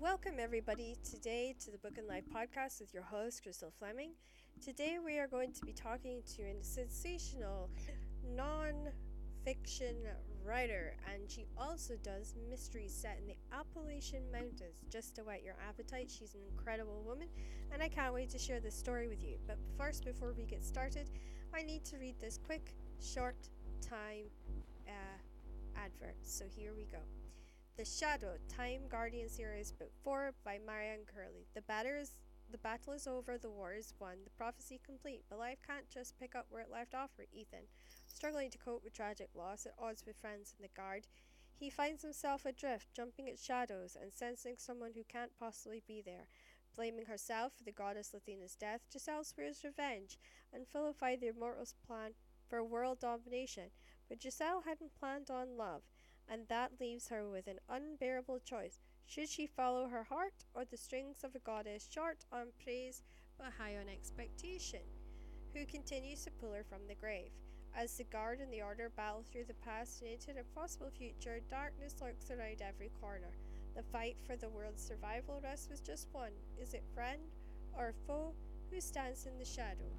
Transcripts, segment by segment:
Welcome, everybody, today to the Book and Life podcast with your host, Crystal Fleming. Today, we are going to be talking to a sensational non fiction writer, and she also does mysteries set in the Appalachian Mountains. Just to whet your appetite, she's an incredible woman, and I can't wait to share this story with you. But first, before we get started, I need to read this quick, short time uh, advert. So here we go. The Shadow, Time Guardian Series, Book 4 by Marianne Curley. The battle is the battle is over, the war is won, the prophecy complete, but life can't just pick up where it left off for Ethan. Struggling to cope with tragic loss, at odds with friends and the guard, he finds himself adrift, jumping at shadows and sensing someone who can't possibly be there. Blaming herself for the goddess Lathena's death, Giselle swears revenge and nullified the immortals' plan for world domination. But Giselle hadn't planned on love and that leaves her with an unbearable choice. Should she follow her heart or the strings of a goddess short on praise but high on expectation, who continues to pull her from the grave? As the guard and the order battle through the past and into the possible future, darkness lurks around every corner. The fight for the world's survival rests with just one. Is it friend or foe who stands in the shadow?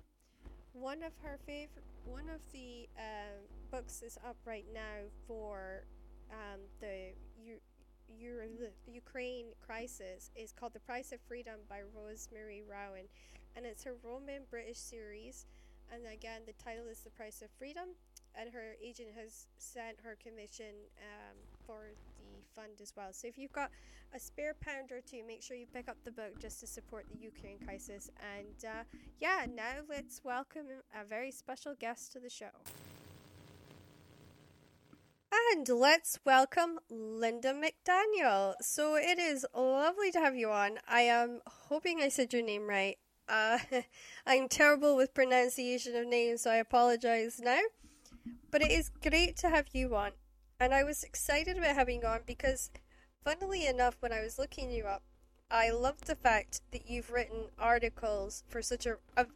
One of her favorite, one of the uh, books is up right now for um, the U- Ukraine crisis is called The Price of Freedom by Rosemary Rowan, and it's her Roman British series. And again, the title is The Price of Freedom, and her agent has sent her commission um, for the fund as well. So if you've got a spare pound or two, make sure you pick up the book just to support the Ukraine crisis. And uh, yeah, now let's welcome a very special guest to the show. And let's welcome Lynda McDaniel. So it is lovely to have you on. I am hoping I said your name right. Uh, I'm terrible with pronunciation of names, so I apologize now. But it is great to have you on. And I was excited about having you on because, funnily enough, when I was looking you up, I love the fact that you've written articles for such a, a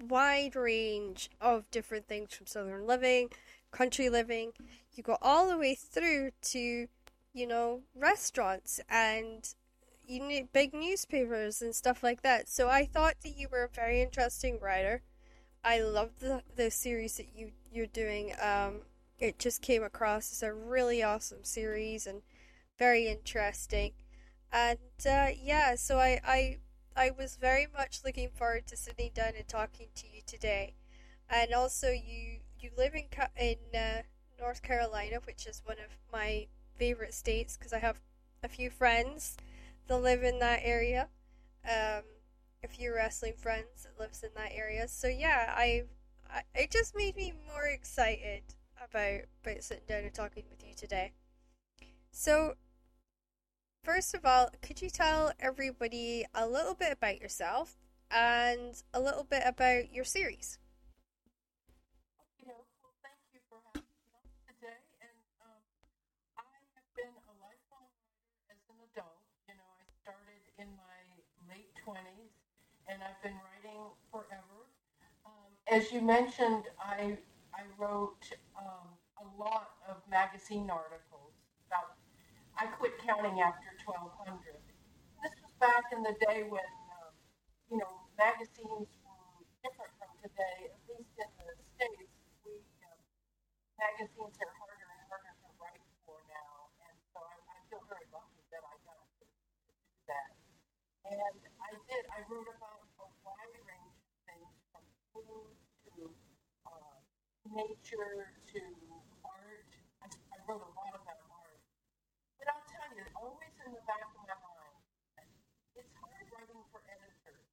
wide range of different things from Southern Living, country living, you go all the way through to, you know, restaurants and you need big newspapers and stuff like that. So I thought that you were a very interesting writer. I love the the series that you you're doing. Um, it just came across as a really awesome series and very interesting. And uh, yeah, so I, I I was very much looking forward to sitting down and talking to you today. And also, you you live in in uh, North Carolina, which is one of my favorite states because I have a few friends that live in that area. Um, a few wrestling friends that lives in that area. So yeah, I, I it just made me more excited about about sitting down and talking with you today. So first of all, could you tell everybody a little bit about yourself and a little bit about your series? And I've been writing forever. Um, as you mentioned, I I wrote um, a lot of magazine articles. About I quit counting after 1200. This was back in the day when um, you know magazines were different from today. At least in the states, we um, magazines are harder and harder to write for now, and so I, I feel very lucky that I got to, do that. And I did. I wrote about nature to art. I, wrote a lot about art. But I'll tell you, always in the back of my mind, it's hard writing for editors.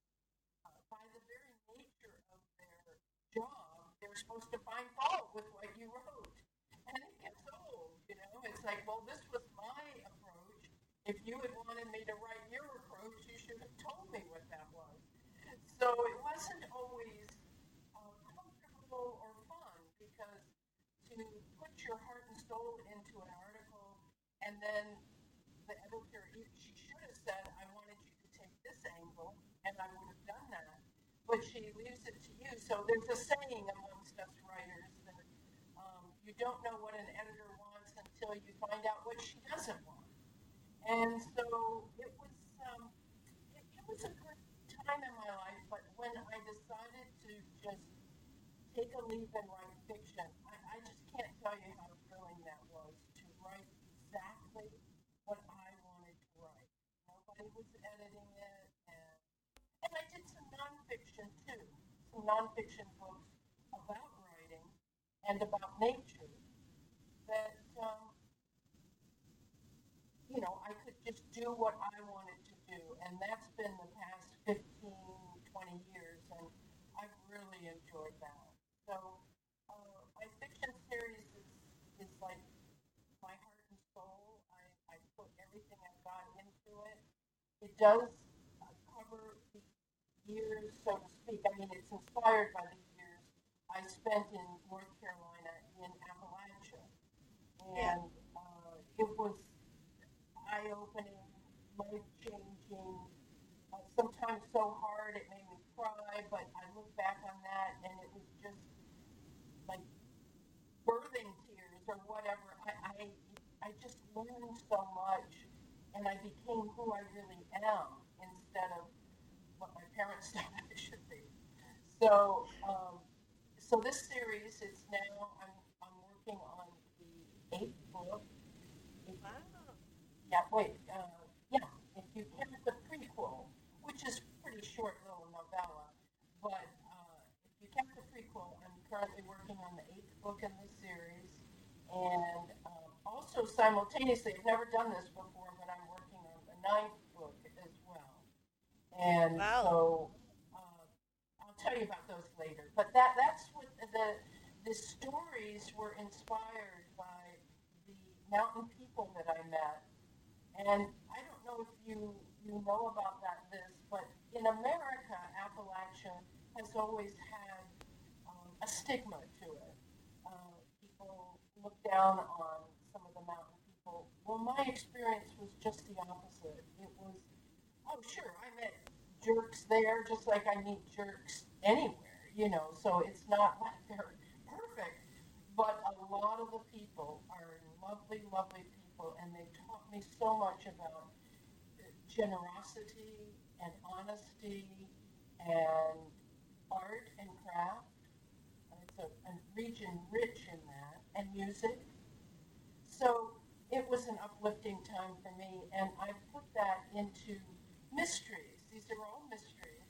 Uh, by the very nature of their job, they're supposed to find fault with what you wrote. And it gets old, you know? It's like, well, this was my approach. If you had wanted me to write your approach, you should have told me what that was. So it wasn't always uh, comfortable or to put your heart and soul into an article, and then the editor, she should have said, I wanted you to take this angle, and I would have done that. But she leaves it to you. So there's a saying amongst us writers that um, you don't know what an editor wants until you find out what she doesn't want. And so it was, It was a good time in my life, but when I decided to just take a leap and write fiction, can't tell you how thrilling that was to write exactly what I wanted to write. Nobody was editing it, and, and I did some nonfiction too, some nonfiction books about writing and about nature that, um, you know, I could just do what I wanted to do, and that's been the past 15, 20 years, and I've really enjoyed that. So uh, my fiction series is, is like my heart and soul. I, I put everything I've got into it. It does uh, cover the years, so to speak. I mean, it's inspired by the years I spent in North Carolina in Appalachia. And uh, it was eye-opening, life-changing, uh, sometimes so hard it made me cry, but I look back on that and it was just like birthing tears or whatever. I, I, I just learned so much and I became who I really am instead of what my parents thought I should be. So, um, so this series is now, I'm, I'm working on the eighth book. Wow. Yeah, wait, uh, yeah, if you count the prequel, which is pretty short little novella, but uh, if you count the prequel, I'm currently working on the eighth book in the series, and um, also simultaneously, I've never done this before, but I'm working on the ninth book as well. And Wow. so uh, I'll tell you about those later. But that that's what the the stories were inspired by the mountain people that I met. And I don't know if you you know about that this, but in America, Appalachia has always had um, a stigma to it. Uh, people look down on some of the mountain people. Well, my experience was just the opposite. It was, oh, sure, I met jerks there just like I meet jerks anywhere, you know, so it's not like they're perfect. But a lot of the people are lovely, lovely people, and they taught me so much about generosity and honesty and art and craft. And It's a, a region rich in that, and music. So it was an uplifting time for me, and I put that into mysteries. These are all mysteries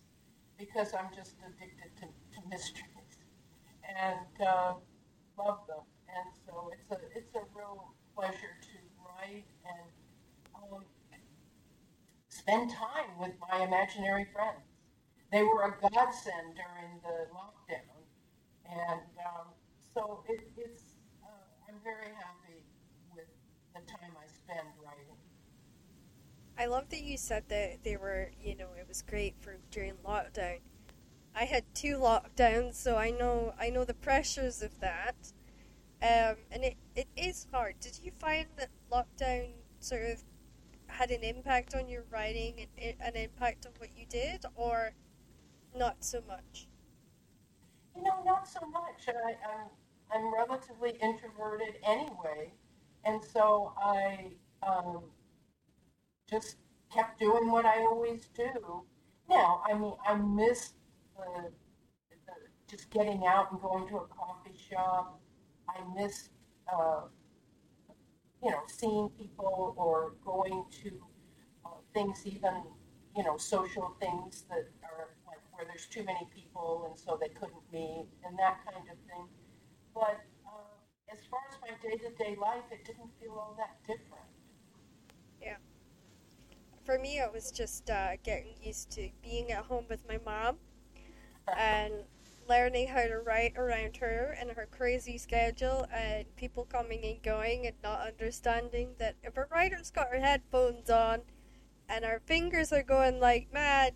because I'm just addicted to, to mysteries and uh, love them. And so it's a it's a real pleasure to write and um, spend time with my imaginary friends. They were a godsend during the lockdown, and um, so it, it's uh, I'm very happy time I spend writing. I love that you said that they were, you know, it was great for during lockdown. I had two lockdowns, so I know I know the pressures of that. Um, and it, it is hard. Did you find that lockdown sort of had an impact on your writing and an impact on what you did, or not so much? You know, not so much. I, I'm I'm relatively introverted anyway, and so I um, just kept doing what I always do. Now, I mean, I miss the, the just getting out and going to a coffee shop. I miss, uh, you know, seeing people or going to uh, things, even you know, social things that are like where there's too many people and so they couldn't meet and that kind of thing. But as far as my day-to-day life, it didn't feel all that different. Yeah. For me, it was just uh, getting used to being at home with my mom and learning how to write around her and her crazy schedule and people coming and going and not understanding that if a writer's got her headphones on and her fingers are going like mad,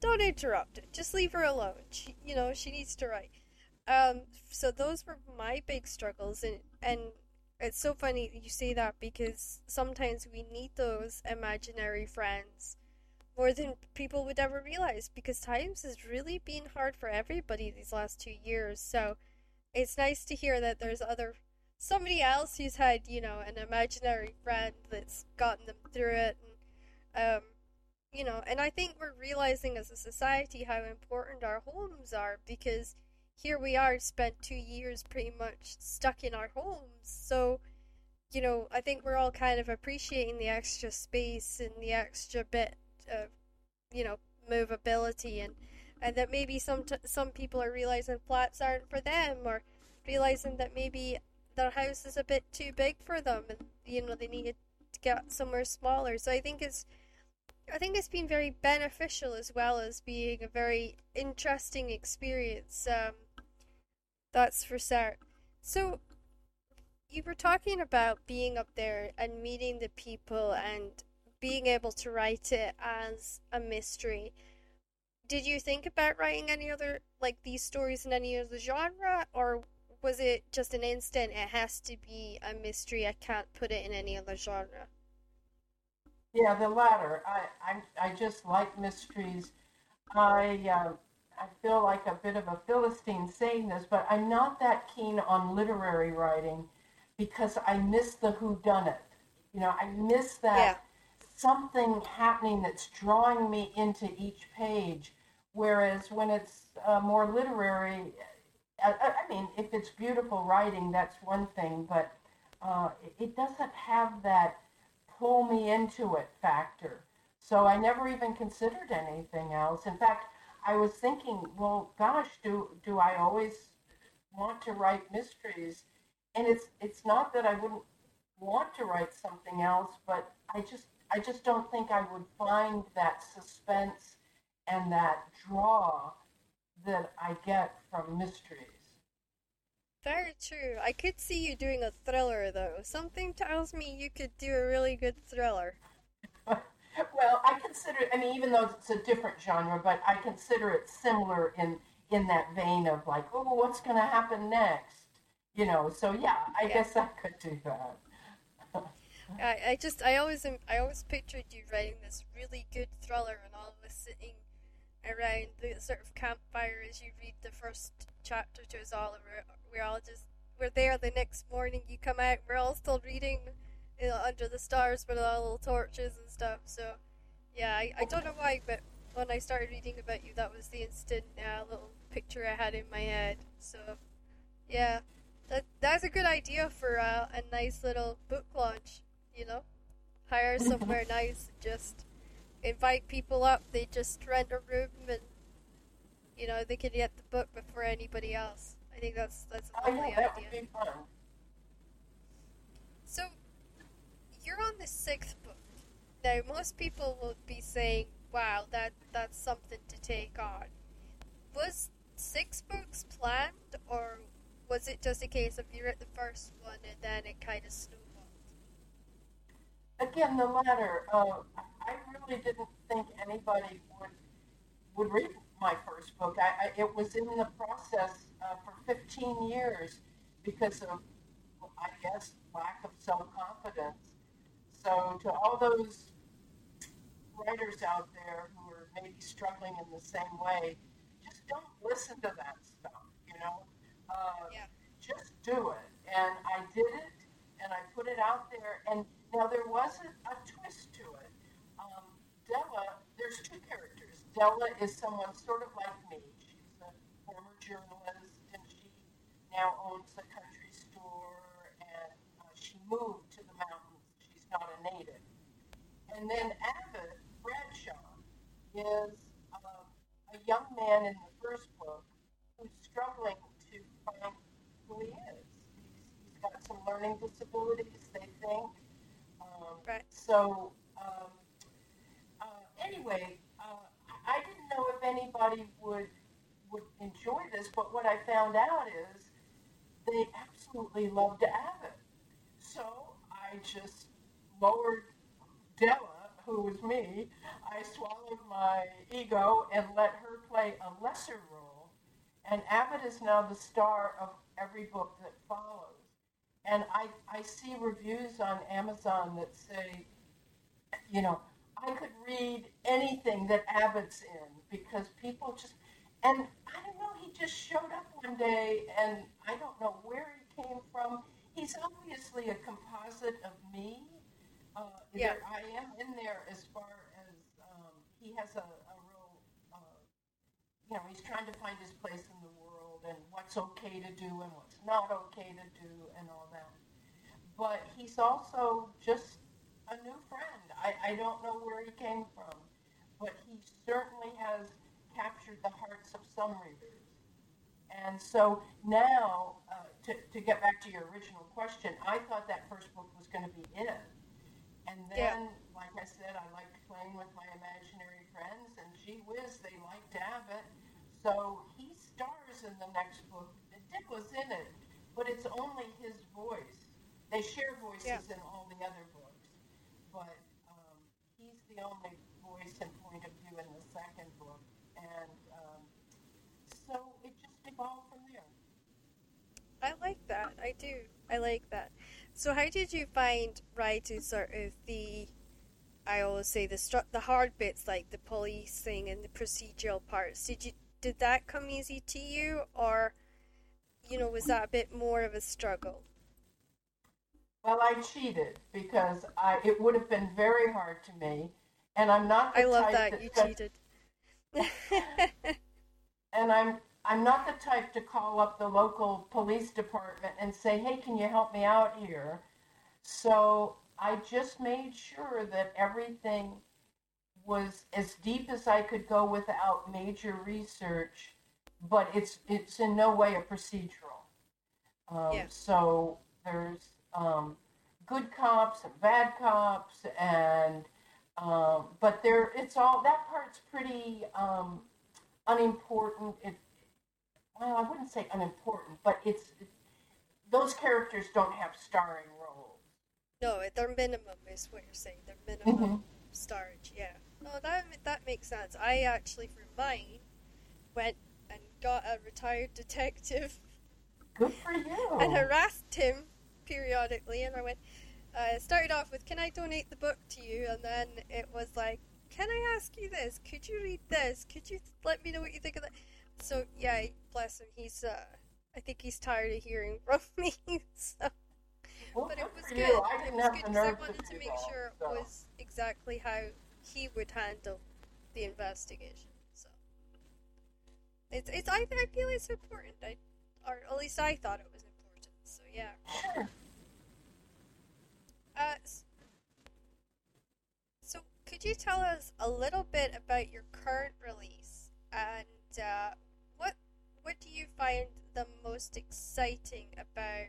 don't interrupt it. Just leave her alone. She, you know, she needs to write. Um, so those were my big struggles, and and it's so funny you say that because sometimes we need those imaginary friends more than people would ever realize because times has really been hard for everybody these last two years. So it's nice to hear that there's other somebody else who's had you know an imaginary friend that's gotten them through it. And um, you know, and I think we're realizing as a society how important our homes are because here we are, spent two years pretty much stuck in our homes. So, you know, I think we're all kind of appreciating the extra space and the extra bit of, you know, movability and and that maybe some t- some people are realizing flats aren't for them or realizing that maybe their house is a bit too big for them and you know they need to get somewhere smaller. So I think it's I think it's been very beneficial as well as being a very interesting experience. Um, that's for certain. So, you were talking about being up there and meeting the people and being able to write it as a mystery. Did you think about writing any other, like these stories in any other genre, or was it just an instant, it has to be a mystery, I can't put it in any other genre? Yeah, the latter. I, I, I just like mysteries. I, uh, I feel like a bit of a Philistine saying this, but I'm not that keen on literary writing because I miss the who done it. You know, I miss that yeah. something happening that's drawing me into each page. Whereas when it's uh, more literary, I, I, mean, if it's beautiful writing, that's one thing, but uh, it doesn't have that pull me into it factor. So I never even considered anything else. In fact, I was thinking, well, gosh, do do I always want to write mysteries? And it's it's not that I wouldn't want to write something else, but I just I just don't think I would find that suspense and that draw that I get from mysteries. Very true. I could see you doing a thriller, though. Something tells me you could do a really good thriller. Well, I consider. I mean, even though it's a different genre, but I consider it similar in in that vein of like, oh, what's going to happen next? You know. So yeah, I yeah. guess I could do that. I, I just I always I always pictured you writing this really good thriller and all of us sitting around the sort of campfire as you read the first chapter to us all, and we're, we're all just we're there the next morning. You come out, we're all still reading, you know, under the stars with our little torches and stuff. So, yeah, I, I don't know why, but when I started reading about you, that was the instant uh, little picture I had in my head. So, yeah, that that's a good idea for uh, a nice little book launch. You know, hire somewhere nice, just invite people up. They just rent a room and you know they can get the book before anybody else. I think that's that's a lovely idea. Would be fun. So you're on the sixth book. Now most people will be saying, "Wow, that that's something to take on." Was six books planned, or was it just a case of you read the first one and then it kind of snowballed? Again, the latter. Uh, I really didn't think anybody would would read my first book. I, I it was in the process uh, for 15 years because of, I guess, lack of self confidence. So to all those writers out there who are maybe struggling in the same way, just don't listen to that stuff. You know, uh, yeah. just do it. And I did it, and I put it out there. And now there wasn't a twist to it. Um, Della, there's two characters. Della is someone sort of like me. She's a former journalist, and she now owns a country store, and uh, she moved to the mountains. Native. And then Abbott Bradshaw is uh, a young man in the first book who's struggling to find who he is. He's, got some learning disabilities, they think Right. So, um, uh, anyway, uh, I didn't know if anybody would would enjoy this, but what I found out is they absolutely loved Abbott. So I just lowered Della, who was me. I swallowed my ego and let her play a lesser role. And Abbott is now the star of every book that follows. And I, I see reviews on Amazon that say, you know, I could read anything that Abbott's in because people just, and I don't know, he just showed up one day and I don't know where he came from. He's obviously a composite of me. Uh, yeah. I am in there as far as um, he has a, a real, uh, you know, he's trying to find his place in the world and what's okay to do and what's not okay to do and all that. But he's also just a new friend. I, I don't know where he came from, but he certainly has captured the hearts of some readers. And so now, uh, to, to get back to your original question, I thought that first book was going to be it. And then, yeah. like I said, I liked playing with my imaginary friends, and gee whiz, they liked Abbott. So he stars in the next book. Dick was in it, but it's only his voice. They share voices yeah. in all the other books, but um, he's the only voice and point of view in the second book. And um, so it just evolved from there. I like that. I do. I like that. So, how did you find writing sort of the, I always say the stru- the hard bits like the policing and the procedural parts? Did you did that come easy to you, or, you know, was that a bit more of a struggle? Well, I cheated because I it would have been very hard to me, and I'm not. I love that, that you cheated. and I'm I'm not the type to call up the local police department and say, "Hey, can you help me out here?" So I just made sure that everything was as deep as I could go without major research, but it's it's in no way a procedural. Um, yeah. So there's um, good cops and bad cops, and um, but there it's all that part's pretty um, unimportant. It well, I wouldn't say unimportant, but it's those characters don't have starring roles. No, they're minimum is what you're saying. They're minimum mm-hmm. Yeah. No, that that makes sense. I actually, for mine, went and got a retired detective. Good for you. And harassed him periodically, and I went. Uh, started off with, "Can I donate the book to you?" And then it was like, "Can I ask you this? Could you read this? Could you let me know what you think of that?" So yeah, bless him. He's uh, I think he's tired of hearing from me. so. Well, but it was good. good. it was good because I wanted to, to make that, sure so. it was exactly how he would handle the investigation. So it's it's I, I feel it's important. I or at least I thought it was important. So yeah. Sure. Uh, so could you tell us a little bit about your current release and uh, what do you find the most exciting about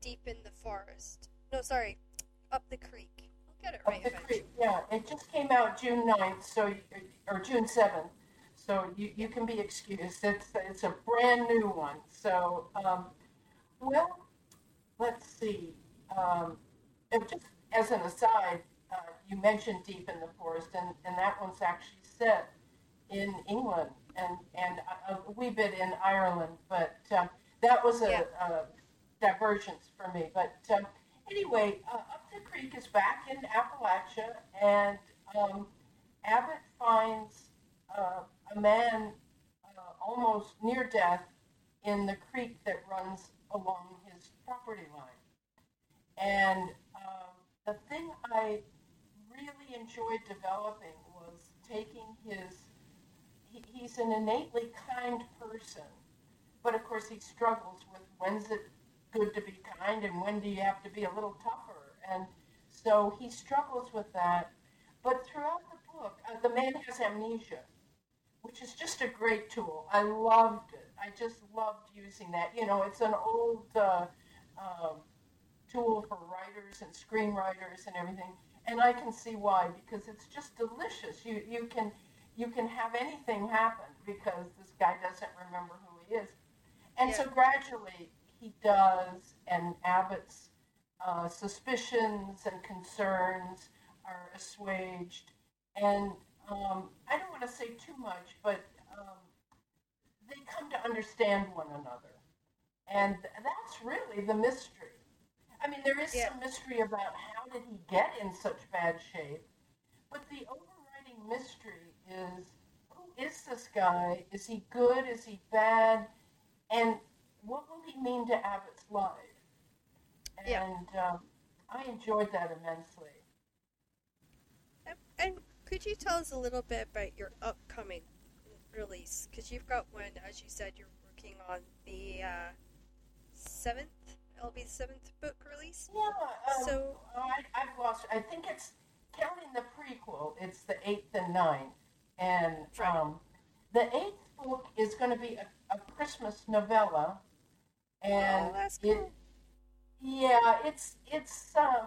Deep in the Forest? No, sorry, Up the Creek. I'll get it right. Up the Creek, yeah. It just came out June 9th, so or June 7th. So you, you can be excused. It's it's a brand new one. So um, well, let's see. Um, just as an aside, uh, you mentioned Deep in the Forest, and, and that one's actually set in England and, and a, a wee bit in Ireland, but um, that was a, yeah. a, divergence for me. But um, anyway, uh, Up the Creek is back in Appalachia, and um, Abbott finds uh, a man uh, almost near death in the creek that runs along his property line. And um, the thing I really enjoyed developing was taking his he, he's an innately kind person, but of course he struggles with when's it good to be kind and when do you have to be a little tougher, and so he struggles with that. But throughout the book, uh, the man has amnesia, which is just a great tool. I loved it. I just loved using that. You know, it's an old uh, um, tool for writers and screenwriters and everything, and I can see why because it's just delicious. You you can you can have anything happen because this guy doesn't remember who he is. And yeah. so gradually he does, and Abbott's uh, suspicions and concerns are assuaged. And um, I don't want to say too much, but um, they come to understand one another. And that's really the mystery. I mean, there is yeah. some mystery about how did he get in such bad shape, but the overriding mystery is who is this guy? Is he good? Is he bad? And what will he mean to Abbott's life? And yeah. um, I enjoyed that immensely. And could could you tell us a little bit about your upcoming release? Because you've got one, as you said, you're working on the uh, seventh. It'll be the seventh book release. Yeah. Um, So- I, I've lost. I think it's counting the prequel. It's the eighth and ninth, and um, the eighth book is going to be a, a Christmas novella, and oh, that's it. Yeah, it's it's uh,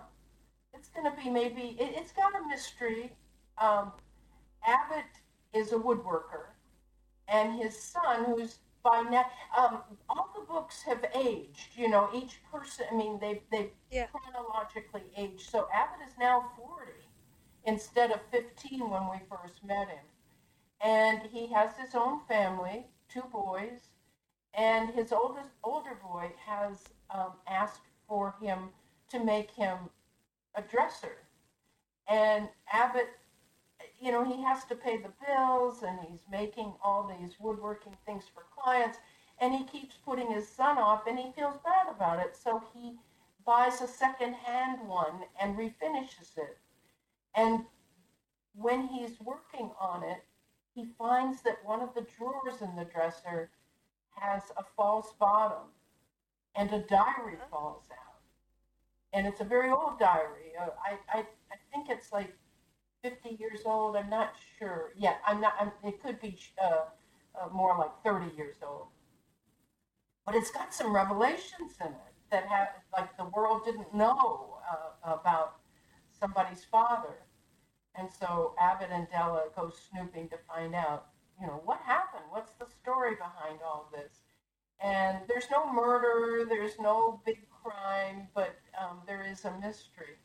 it's gonna be maybe it, it's got a mystery. Um, Abbott is a woodworker, and his son, who's by now, um, all the books have aged. You know, each person. I mean, they they Yeah. chronologically aged. So Abbott is now forty instead of fifteen when we first met him, and he has his own family, two boys, and his oldest older boy has um, asked for him to make him a dresser. And Abbott, you know, he has to pay the bills and he's making all these woodworking things for clients and he keeps putting his son off and he feels bad about it. So he buys a second-hand one and refinishes it. And when he's working on it, he finds that one of the drawers in the dresser has a false bottom and a diary falls out. And it's a very old diary. Uh, I, I, I think it's like 50 years old. I'm not sure. Yeah, I'm not. I'm, it could be uh, uh, more like 30 years old. But it's got some revelations in it that have, like, the world didn't know uh, about somebody's father. And so Abbott and Della go snooping to find out, you know, what happened? What's the story behind all this? And there's no murder, there's no big crime, but um, there is a mystery.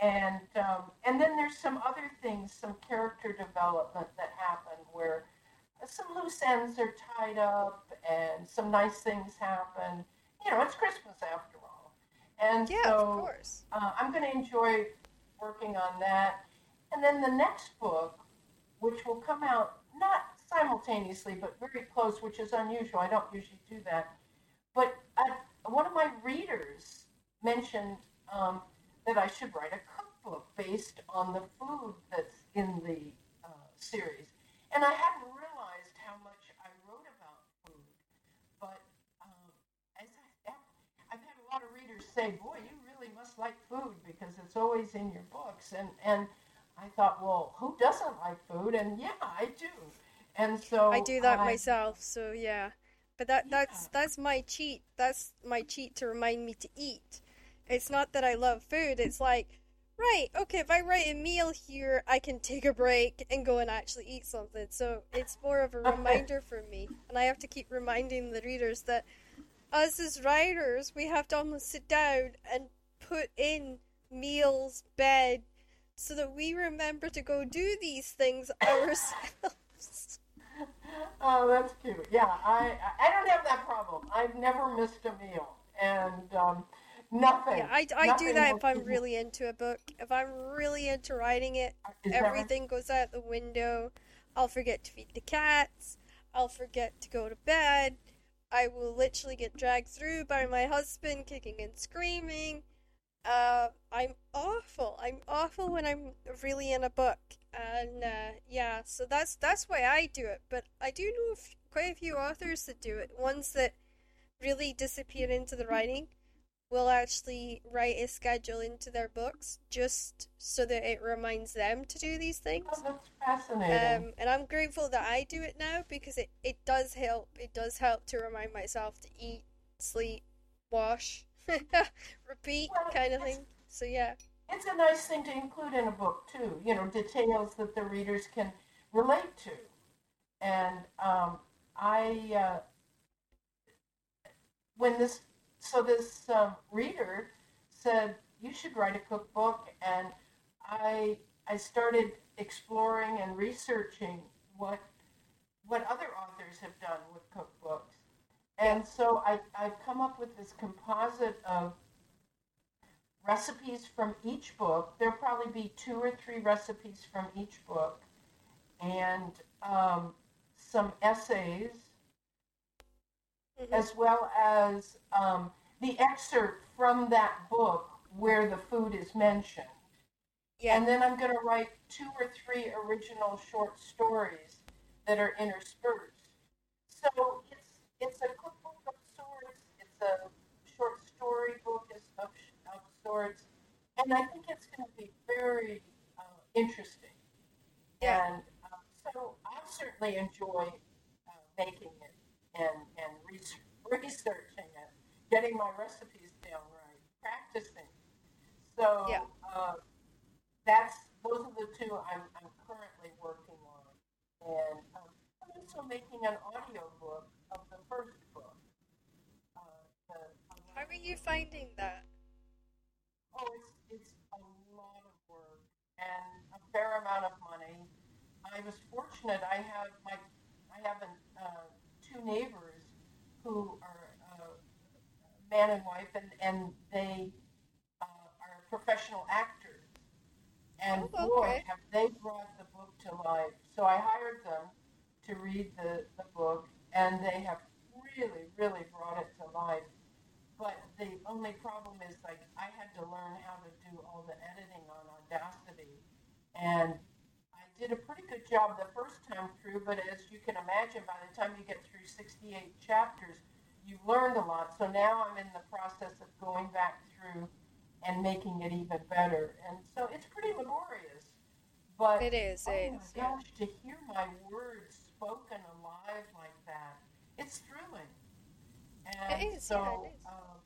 And um, and then there's some other things, some character development that happen where some loose ends are tied up and some nice things happen. You know, it's Christmas after all. And Yeah, so of course. uh, I'm going to enjoy working on that. And then the next book, which will come out not simultaneously, but very close, which is unusual. I don't usually do that. But I, one of my readers mentioned um, that I should write a cookbook based on the food that's in the uh, series. And I hadn't realized how much I wrote about food. But um, as I, I've had a lot of readers say, boy, you really must like food because it's always in your books. And, and I thought, well, who doesn't like food? And yeah, I do. And so I do that I- myself, so yeah. But that—that's—that's my cheat. That's my cheat to remind me to eat. It's not that I love food. It's like, right, okay, if I write a meal here, I can take a break and go and actually eat something. So it's more of a reminder for me, and I have to keep reminding the readers that us as writers, we have to almost sit down and put in meals, bed, so that we remember to go do these things ourselves. Oh, that's cute. Yeah, I I don't have that problem. I've never missed a meal, and um, nothing. Yeah, I, I do that if I'm me- really into a book. If I'm really into writing it, Is right? everything goes out the window. I'll forget to feed the cats. I'll forget to go to bed. I will literally get dragged through by my husband kicking and screaming. Uh, I'm awful. I'm awful when I'm really in a book, and uh, yeah, so that's that's why I do it. But I do know f- quite a few authors that do it. Ones that really disappear into the writing will actually write a schedule into their books just so that it reminds them to do these things. Oh, that's fascinating. Um, and I'm grateful that I do it now because it, it does help. It does help to remind myself to eat, sleep, wash, repeat, Well, kind of thing. So yeah, it's a nice thing to include in a book too. You know, details that the readers can relate to. And um, I, uh, when this, so this um, reader said you should write a cookbook, and I, I started exploring and researching what, what other authors have done with cookbooks. And so I, I've come up with this composite of recipes from each book. There'll probably be two or three recipes from each book, and um, some essays, Mhm. as well as um, the excerpt from that book where the food is mentioned. Yeah. And then I'm going to write two or three original short stories that are interspersed. So it's a cookbook of sorts. It's a short story book of, of sorts, and I think it's going to be very uh, interesting. Yeah. And uh, so I certainly enjoy uh, making it and and research, researching it, getting my recipes down right, practicing. So Yeah. uh, that's those are the two I'm, I'm currently working on, and um, I'm also making an audio book of the first book. Uh, the, How are you finding that? Oh, it's it's a lot of work and a fair amount of money. I was fortunate. I have my I have an, uh, two neighbors who are uh, man and wife, and and they uh, are professional actors. And Oh, boy, okay. have they brought the book to life. So I hired them to read the, the book, and they have really, really brought it to life. But the only problem is, like, I had to learn how to do all the editing on Audacity. And I did a pretty good job the first time through, but as you can imagine, by the time you get through 68 chapters, you've learned a lot. So now I'm in the process of going back through and making it even better. And so it's pretty laborious. But It is. oh It my is. Yeah. gosh, to hear my words spoken alive it's thrilling. And It is, so yeah, it is. uh,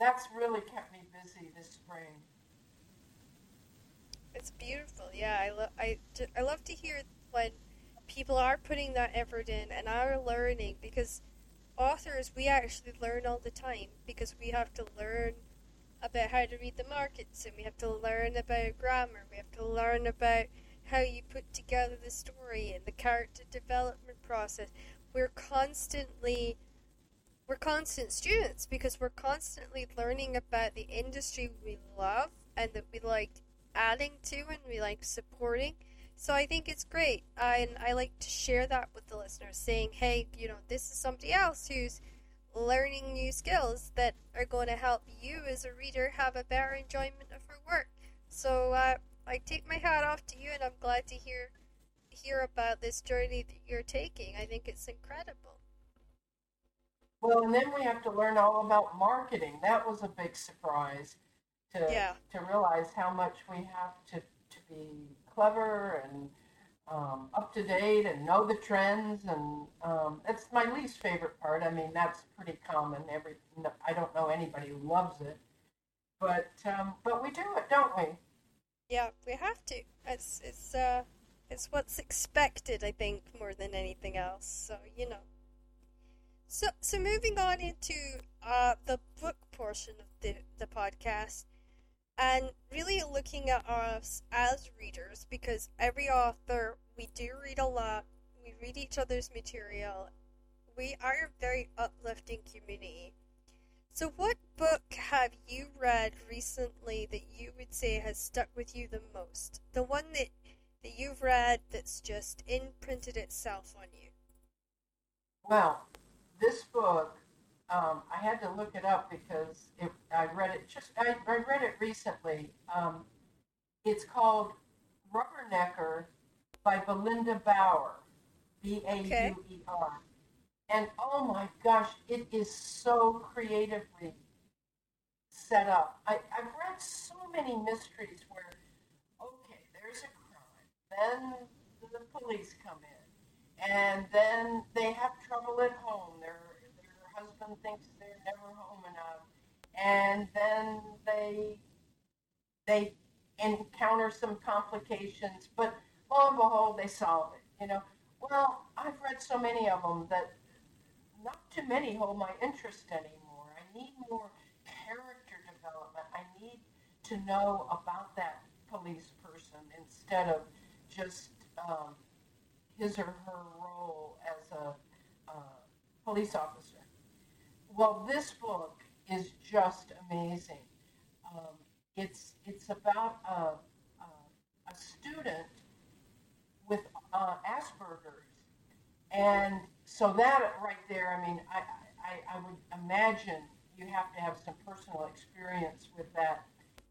that's really kept me busy this spring. It's beautiful. Yeah, I love. I, I love to hear when people are putting that effort in and are learning because authors we actually learn all the time because we have to learn about how to read the markets and we have to learn about grammar. We have to learn about how you put together the story and the character development process. We're constantly we're constant students because we're constantly learning about the industry we love and that we like adding to and we like supporting. So I think it's great. I, and I like to share that with the listeners, saying, hey, you know, this is somebody else who's learning new skills that are going to help you as a reader have a better enjoyment of her work. So uh, I take my hat off to you, and I'm glad to hear hear about this journey that you're taking. I think it's incredible. Well, and then we have to learn all about marketing. That was a big surprise to Yeah. to realize how much we have to, to be clever and um, up to date and know the trends. And um, that's my least favorite part. I mean, that's pretty common. Every I don't know anybody who loves it, but um, but we do it, don't we? Yeah, we have to. It's it's uh it's what's expected, I think, more than anything else. So you know. So so moving on into uh the book portion of the the podcast, and really looking at us as readers because every author we do read a lot. We read each other's material. We are a very uplifting community. So, what book have you read recently that you would say has stuck with you the most? The one that, that you've read that's just imprinted itself on you? Well, this book, um, I had to look it up because it, I read it just, I, I read it recently. Um, it's called Rubbernecker by Belinda Bauer, B A U E R. And oh my gosh, it is so creatively set up. I, I've read so many mysteries where, okay, there's a crime, then the police come in, and then they have trouble at home. Their their husband thinks they're never home enough, and then they they encounter some complications, but lo and behold, they solve it. You know, well, I've read so many of them that not too many hold my interest anymore. I need more character development. I need to know about that police person instead of just um, his or her role as a uh, police officer. Well, this book is just amazing. Um, it's it's about a, a, a student with uh, Asperger's, and so that right there, I mean, I, I, I would imagine you have to have some personal experience with that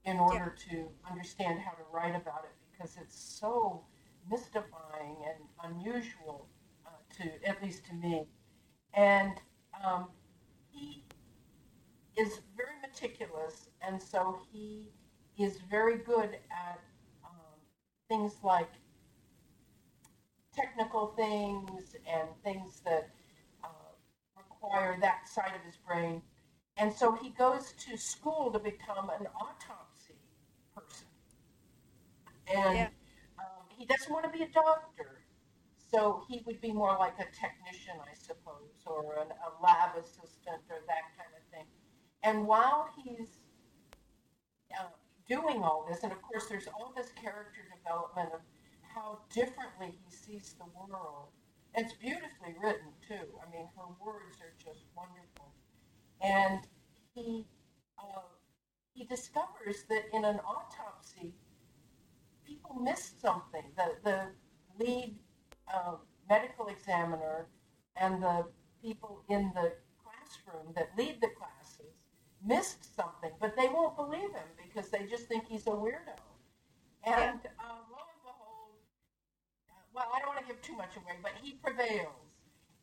in order yeah. to understand how to write about it because it's so mystifying and unusual uh, to at least to me. And um, he is very meticulous, and so he is very good at um, things like technical things and things that uh, require that side of his brain. And so he goes to school to become an autopsy person. And yeah. He doesn't want to be a doctor. So he would be more like a technician, I suppose, or an, a lab assistant or that kind of thing. And while he's uh, doing all this, and of course, there's all this character development of how differently he sees the world. It's beautifully written too. I mean, her words are just wonderful. And he uh, he discovers that in an autopsy, people missed something. The the lead uh, medical examiner and the people in the classroom that lead the classes missed something, but they won't believe him because they just think he's a weirdo. And yeah. uh, well, I don't want to give too much away, but he prevails.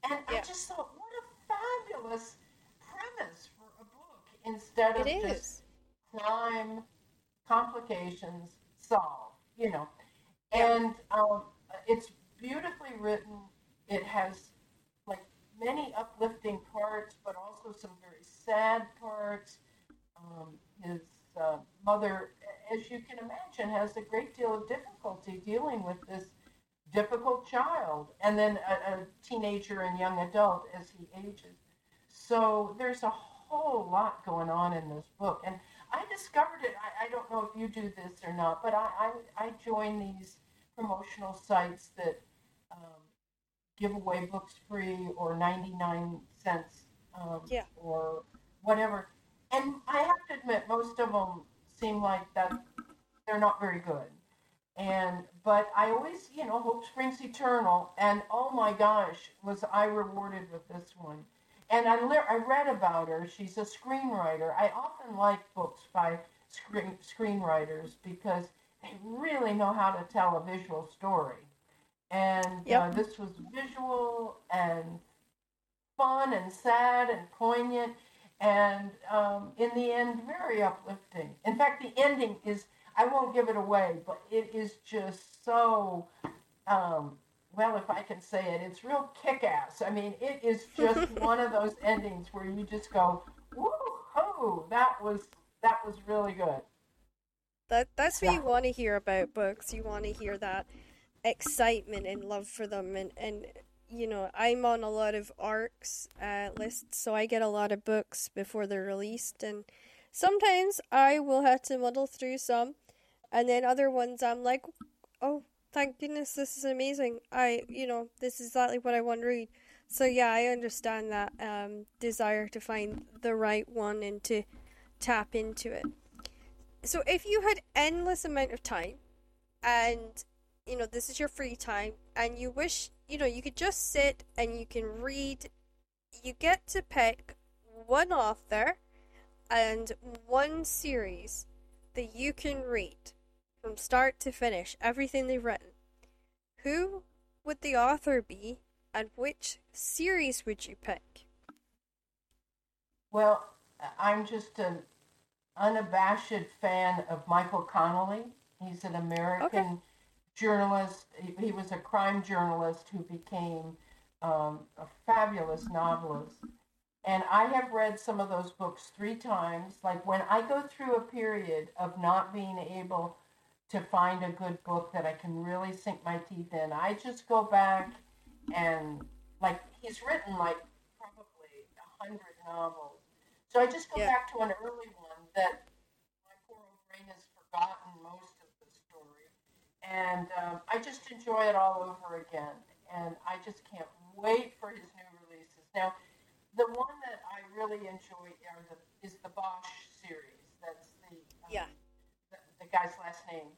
And yeah. I just thought, what a fabulous premise for a book instead of just crime complications solved, you know. And um, it's beautifully written. It has like many uplifting parts, but also some very sad parts. Um, his uh, mother, as you can imagine, has a great deal of difficulty dealing with this difficult child and then a, a, teenager and young adult as he ages. So there's a whole lot going on in this book. And I discovered it, I, I don't know if you do this or not, but I, I, I join these promotional sites that um, give away books free or 99 cents um, yeah. or whatever. And I have to admit, most of them seem like that they're not very good. And but I always, you know, hope springs eternal. And oh my gosh, was I rewarded with this one? And I le- I read about her. She's a screenwriter. I often like books by screen screenwriters because they really know how to tell a visual story. And uh, yep. uh, this was visual and fun and sad and poignant, and um, in the end, very uplifting. In fact, the ending is I won't give it away, but it is just so, um, well, if I can say it, it's real kick ass. I mean, it is just one of those endings where you just go, woo that was, that was really good. That, that's what yeah. you want to hear about books. You want to hear that excitement and love for them. And, and you know, I'm on a lot of ARCs uh, lists, so I get a lot of books before they're released. And sometimes I will have to muddle through some and then other ones I'm like, oh, thank goodness, this is amazing. I, you know, this is exactly what I want to read. So yeah, I understand that um, desire to find the right one and to tap into it. So if you had endless amount of time, and you know this is your free time, and you wish you know you could just sit and you can read, you get to pick one author and one series that you can read from start to finish, everything they've written. Who would the author be, and which series would you pick? Well, I'm just an unabashed fan of Michael Connelly. He's an American okay. journalist. He, he, was a crime journalist who became um, a fabulous novelist. And I have read some of those books three times. Like when I go through a period of not being able to find a good book that I can really sink my teeth in. I just go back and like he's written like probably a hundred novels. So I just go yeah. back to an early one that my poor old brain has forgotten most of the story. And um, I just enjoy it all over again. And I just can't wait for his new releases. Now, the one that I really enjoy the, is the Bosch series. That's the um, yeah the guy's last name.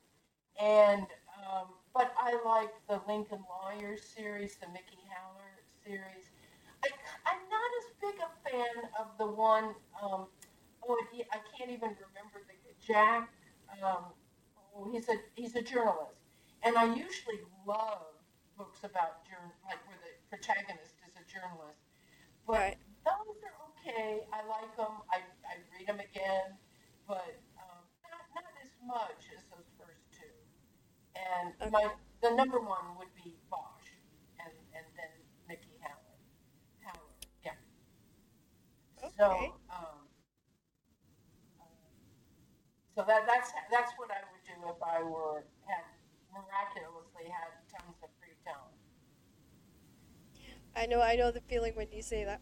And um, but I like the Lincoln Lawyers series, the Mickey Haller series. I, I'm not as big a fan of the one. Um, oh, I can't even remember the Jack um, he's a he's a journalist, and I usually love books about journal like where the protagonist is a journalist. But Right. those are okay. I like them. I I read them again, but um, not not as much as those first two. And Okay. my the number one would be Bosch, and and then Mickey Howard. Howard, yeah. Okay. So, um, uh, so that that's that's what I would do if I were had miraculously had tons of free time. I know, I know the feeling when you say that.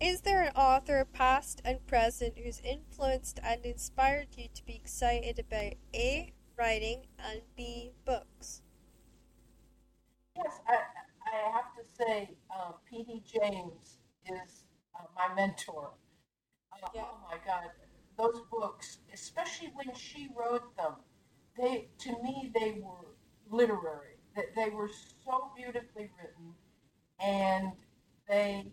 Is there an author, past and present, who's influenced and inspired you to be excited about A, writing, and B, books? Yes, I I have to say, uh, P.D. James is uh, my mentor. Uh, Yeah. Oh my God, those books, especially when she wrote them, they to me they were literary. They, they were so beautifully written, and they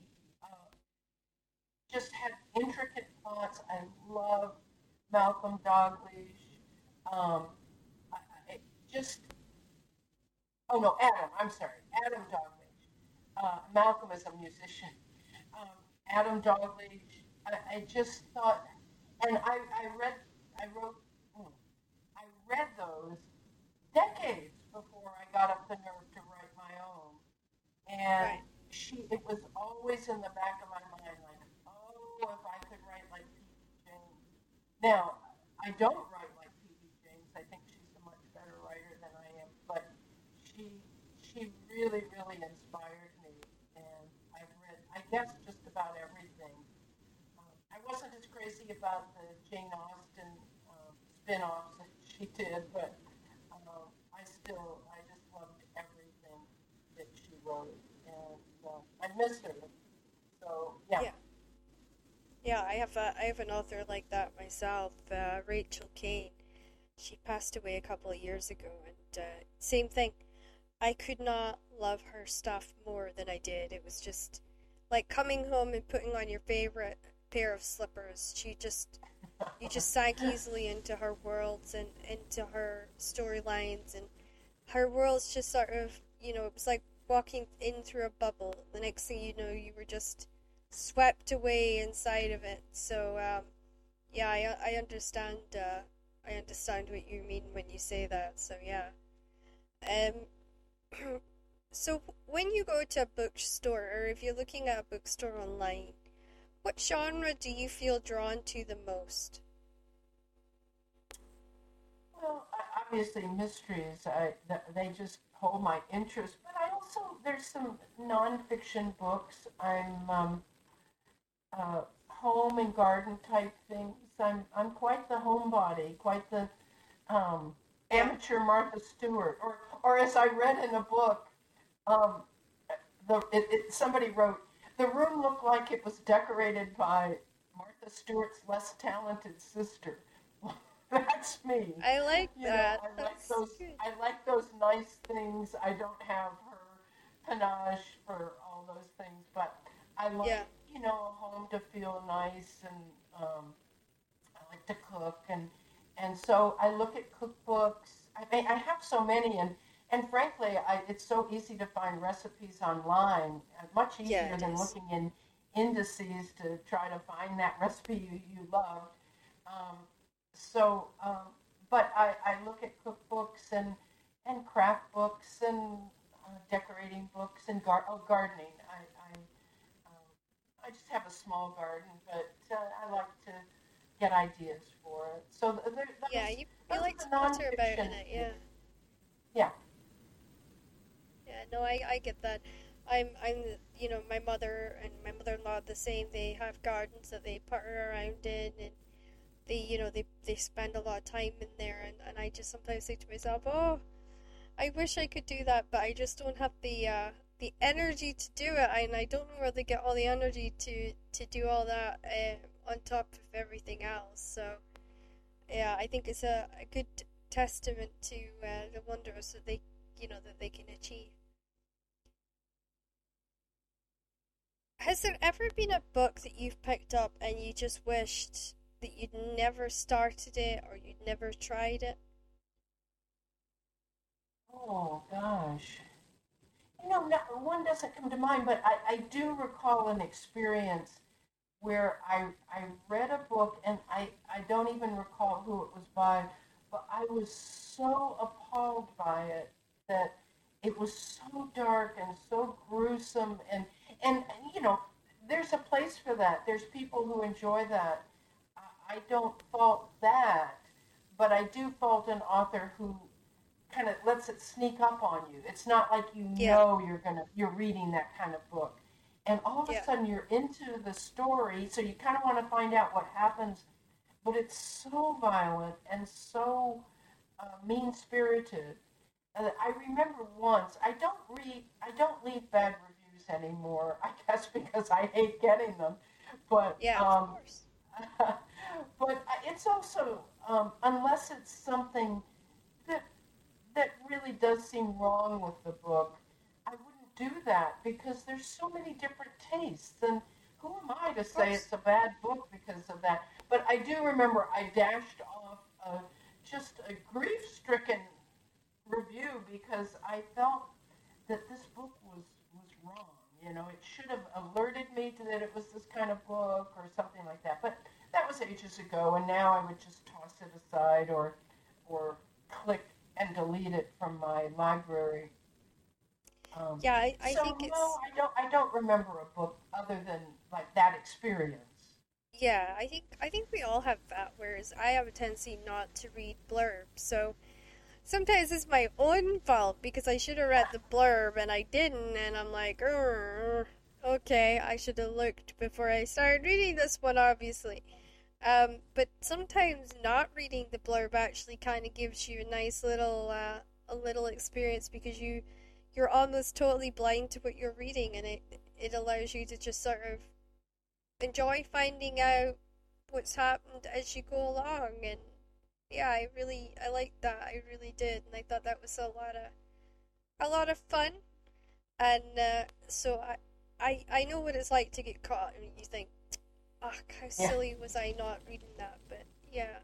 just had intricate plots. I love Malcolm Dalglish. Um, I, I, just oh no, Adam. I'm sorry, Adam Dalgliesh. Uh, Malcolm is a musician. Um, Adam Dalgliesh. I, I just thought, and I, I read, I wrote, hmm, I read those decades before I got up the nerve to write my own, and Right. she, it was always in the back of my mind, if I could write like P.D. James. Now, I don't write like P.D. James. I think she's a much better writer than I am, but she she really really inspired me, and I've read I guess just about everything. Um, I wasn't as crazy about the Jane Austen um, spin-offs that she did, but um, I still I just loved everything that she wrote, and uh, I miss her. So yeah. Yeah. Yeah, I have a, I have an author like that myself, uh, Rachel Caine. She passed away a couple of years ago, and uh, same thing. I could not love her stuff more than I did. It was just like coming home and putting on your favorite pair of slippers. She just you just sank easily into her worlds and into her storylines and her world's just sort of you know it was like walking in through a bubble the next thing you know you were just swept away inside of it so um, yeah I, I understand uh, I understand what you mean when you say that so yeah um so when you go to a bookstore or if you're looking at a bookstore online what genre do you feel drawn to the most? Well, obviously mysteries. I they just hold my interest. But I also there's some nonfiction books. I'm um, uh, home and garden type things. I'm I'm quite the homebody, quite the um, amateur Martha Stewart. Or or as I read in a book, um, the it, it, somebody wrote the room looked like it was decorated by Martha Stewart's less talented sister. That's me. I like You know, that. I like those. good. I like those nice things. I don't have her panache for all those things, but I like Yeah. You know a home to feel nice, and um, I like to cook, and and so I look at cookbooks. I mean, I have so many, and and frankly, I, it's so easy to find recipes online, uh, much easier Yeah, than is. looking in indices to try to find that recipe you, you love. Um, so, um, but I, I look at cookbooks and, and craft books and uh, decorating books and gar- oh, gardening. I, I just have a small garden, but uh, I like to get ideas for it. So there, Yeah, you, you are like to potter about in it, yeah. Yeah. Yeah, no, I, I get that. I'm I'm you know my mother and my mother-in-law the same. They have gardens that they putter around in, and they you know they they spend a lot of time in there. And, and I just sometimes say to myself, oh, I wish I could do that, but I just don't have the uh, the energy to do it, and I don't know where they get all the energy to to do all that uh, on top of everything else. So yeah, I think it's a, a good testament to uh, the wonders that they you know that they can achieve. Has there ever been a book that you've picked up and you just wished that you'd never started it or you'd never tried it? Oh gosh. No, one doesn't come to mind, but I, I do recall an experience where I I read a book and I, I don't even recall who it was by, but I was so appalled by it that it was so dark and so gruesome and and you know there's a place for that. There's people who enjoy that. I don't fault that, but I do fault an author who kind of lets it sneak up on you. It's not like you Yeah. know you're gonna you're reading that kind of book, and all of a Yeah. sudden you're into the story, so you kind of want to find out what happens, but it's so violent and so uh, mean spirited. Uh, I remember once I don't read I don't leave bad reviews anymore. I guess because I hate getting them, but Yeah, um, of course. but it's also um, unless it's something that really does seem wrong with the book, I wouldn't do that because there's so many different tastes, and who am I to say it's a bad book because of that? But I do remember I dashed off a, just a grief-stricken review because I felt that this book was was wrong. You know, it should have alerted me to that it was this kind of book or something like that. But that was ages ago, and now I would just toss it aside or or click and delete it from my library. Um, Yeah, I, I so think it's no, I don't. I don't remember a book other than like that experience. yeah, I think I think we all have that. Whereas I have a tendency not to read blurbs, so sometimes it's my own fault because I should have read the blurb and I didn't, and I'm like, "Urgh, okay, I should have looked before I started reading this one, obviously. Um, but sometimes not reading the blurb actually kind of gives you a nice little uh, a little experience because you you're almost totally blind to what you're reading, and it it allows you to just sort of enjoy finding out what's happened as you go along. And yeah i really i liked that. I really did. And i thought that was a lot of a lot of fun. And uh, so I, I i know what it's like to get caught and you think ah how Yeah. silly was i not reading that but yeah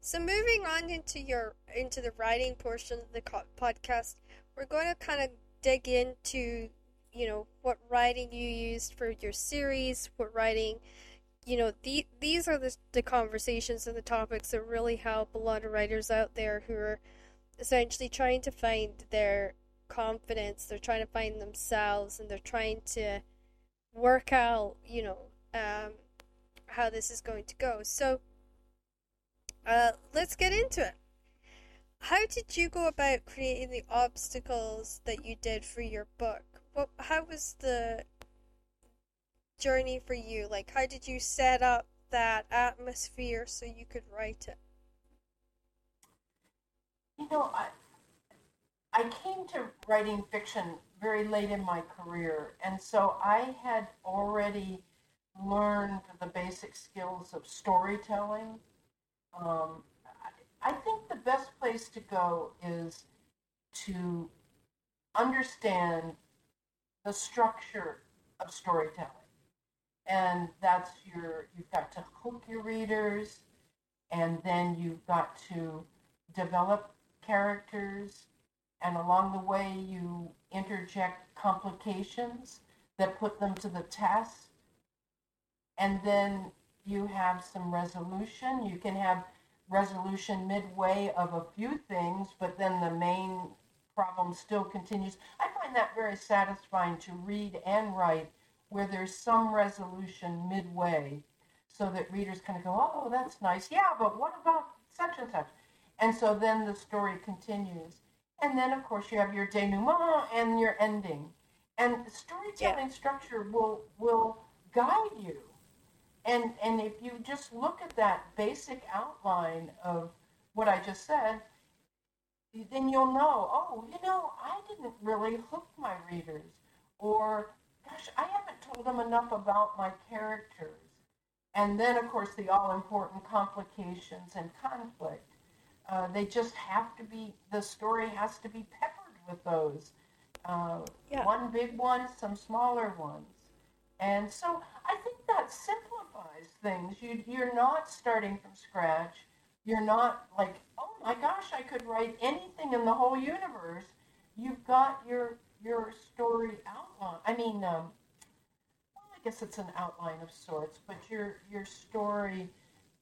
so moving on into your into the writing portion of the co- podcast we're going to kind of dig into you know what writing you used for your series what writing you know the, these are the, the conversations and the topics that really help a lot of writers out there who are essentially trying to find their confidence they're trying to find themselves and they're trying to work out you know um, how this is going to go. So uh, let's get into it. How did you go about creating the obstacles that you did for your book? What how was the journey for you? Like how did you set up that atmosphere so you could write it? You know, I I came to writing fiction very late in my career, and so I had already learned the basic skills of storytelling. Um, I, I think the best place to go is to understand the structure of storytelling. And that's your, you've got to hook your readers, and then you've got to develop characters, and along the way, you interject complications that put them to the test. And then you have some resolution. You can have resolution midway of a few things, but then the main problem still continues. I find that very satisfying to read and write where there's some resolution midway so that readers kind of go, oh, that's nice. Yeah, but what about such and such? And so then the story continues. And then, of course, you have your denouement and your ending. And storytelling structure will, will guide you. And, and if you just look at that basic outline of what I just said, then you'll know, oh, you know, I didn't really hook my readers. Or, gosh, I haven't told them enough about my characters. And then, of course, the all important complications and conflict. Uh, they just have to be, the story has to be peppered with those. Uh, Yeah. One big one, some smaller ones. And so I think that simplifies things. You, you're not starting from scratch. You're not like, oh my gosh, I could write anything in the whole universe. You've got your your story outline. I mean, um, well, I guess it's an outline of sorts, but your your story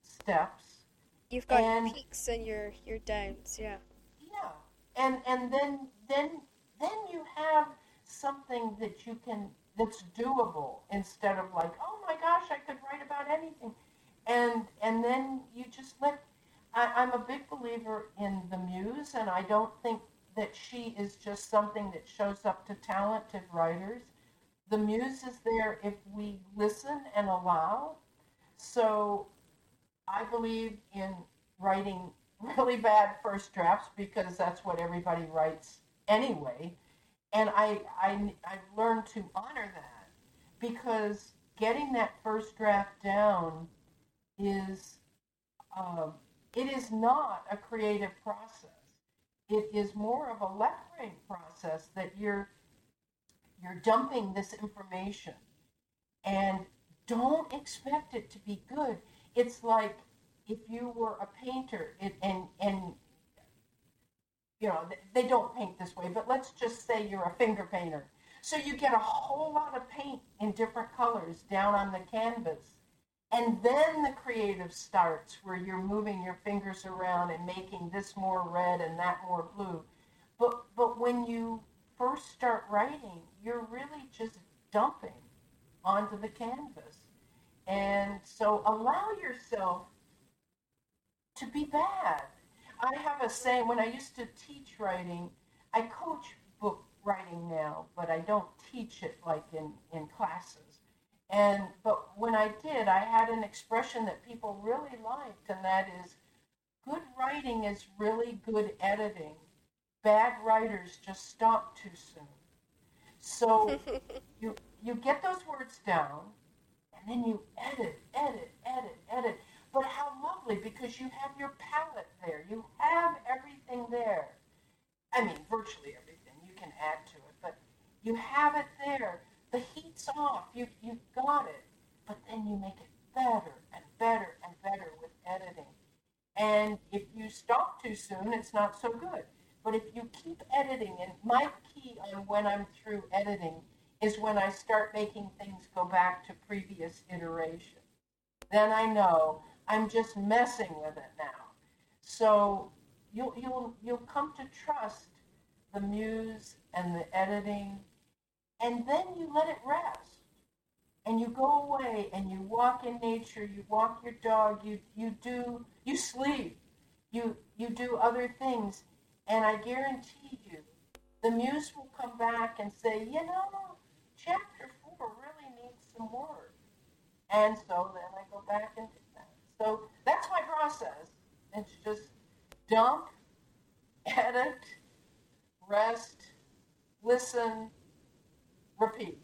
steps. You've got And- your peaks and your your downs, yeah. Yeah, and and then then then you have something that you can that's doable instead of like, oh my gosh, I could write about anything, and and then you just let. I, I'm a big believer in the muse, and I don't think that she is just something that shows up to talented writers. The muse is there if we listen and allow. So I believe in writing really bad first drafts because that's what everybody writes anyway. And I, I, I've learned to honor that because getting that first draft down is, um, it is not a creative process. It is more of a left brain process that you're, you're dumping this information and don't expect it to be good. It's like if you were a painter it, and and you know they don't paint this way, but let's just say you're a finger painter. So you get a whole lot of paint in different colors down on the canvas. And then the creative starts where you're moving your fingers around and making this more red and that more blue. But but when you first start writing, you're really just dumping onto the canvas. And so allow yourself to be bad. I have a saying when I used to teach writing, I coach book writing now, but I don't teach it like in, in classes. And but when I did, I had an expression that people really liked, and that is good writing is really good editing. Bad writers just stop too soon. So you you get those words down, and then you edit, edit, edit, edit. But how lovely because you have your palette there. You have everything there. I mean, virtually everything. You can add to it, but you have it there. The heat's off. You you've got it. But then you make it better and better and better with editing. And if you stop too soon, it's not so good. But if you keep editing, and my key on when I'm through editing is when I start making things go back to previous iteration. Then I know I'm just messing with it now. So you'll you'll you'll come to trust the muse and the editing, and then you let it rest. And you go away and you walk in nature, you walk your dog, you you do you sleep, you you do other things, and I guarantee you, the muse will come back and say, you know, chapter four really needs some work. And so then I go back and. So that's my process. It's just dump, edit, rest, listen, repeat.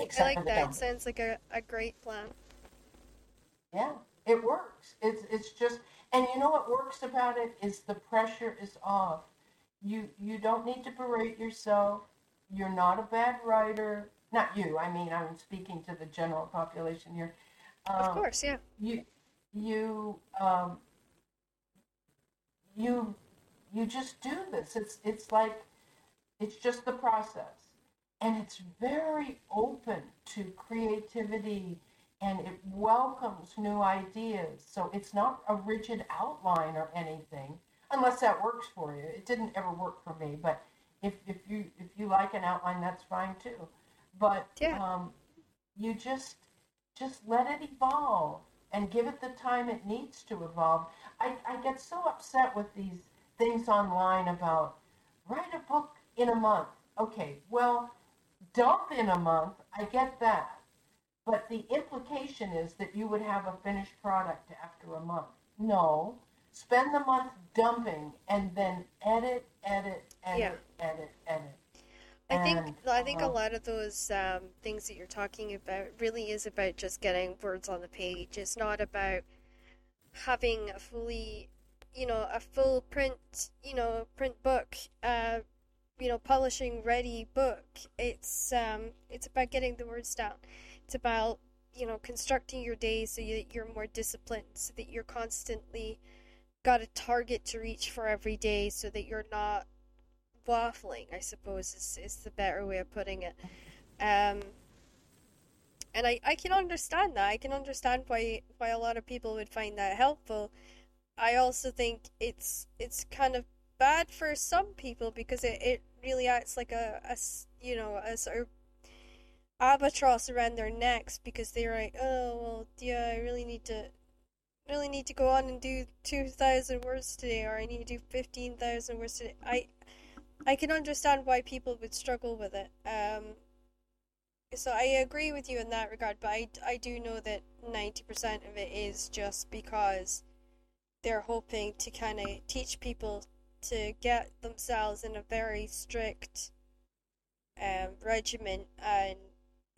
I like that. dump. Sounds like a, a great plan. Yeah, it works. It's it's just and you know what works about it is the pressure is off. You you don't need to berate yourself. You're not a bad writer. Not you. I mean, I'm speaking to the general population here. Of Um, course, yeah. you you um, you you just do this. It's it's like it's just the process, and it's very open to creativity, and it welcomes new ideas. So it's not a rigid outline or anything, unless that works for you. It didn't ever work for me, but if if you if you like an outline, that's fine too. But Yeah. um, you just just let it evolve and give it the time it needs to evolve. I, I get so upset with these things online about write a book in a month. Okay, well, dump in a month, I get that. But the implication is that you would have a finished product after a month. No. Spend the month dumping and then edit, edit, edit, Yeah. edit, edit. I think I think a uh, lot of those um, things that you're talking about really is about just getting words on the page. It's not about having a fully, you know, a full print, you know, print book, uh, you know, publishing ready book. It's um, it's about getting the words down. It's about you know, constructing your day so that you're more disciplined, so that you're constantly got a target to reach for every day, so that you're not waffling. I suppose is is the better way of putting it. Um, and I, I can understand that. I can understand why why a lot of people would find that helpful. I also think it's it's kind of bad for some people because it, it really acts like a, a you know a sort of albatross around their necks because they're like oh well yeah I really need to really need to go on and do two thousand words today or I need to do fifteen thousand words today. I I can understand why people would struggle with it. Um, so I agree with you in that regard, but I, I do know that 90% of it is just because they're hoping to kind of teach people to get themselves in a very strict um, regimen and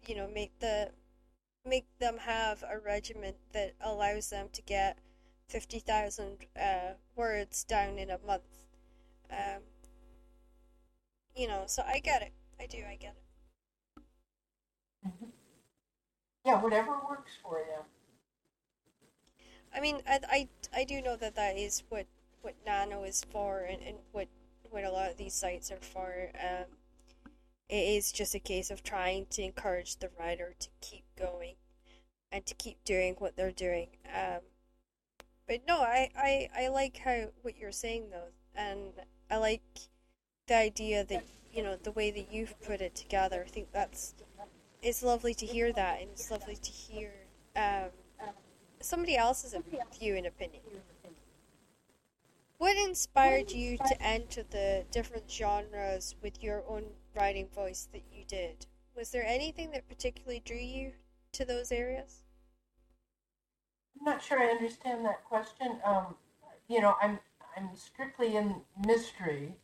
you know make the make them have a regimen that allows them to get 50,000 uh, words down in a month. Um, you know, so I get it. I do, I get it. Mm-hmm. Yeah, whatever works for you. I mean, I, I, I do know that that is what, what Nano is for and, and what, what a lot of these sites are for. Um, it is just a case of trying to encourage the writer to keep going and to keep doing what they're doing. Um, but no, I, I, I like how what you're saying though, and I like the idea that you know the way that you've put it together. I think that's it's lovely to hear that, and it's lovely to hear um, somebody else's view and opinion. What inspired you to enter the different genres with your own writing voice that you did? Was there anything that particularly drew you to those areas? I'm not sure I understand that question. Um, you know, I'm I'm strictly in mystery.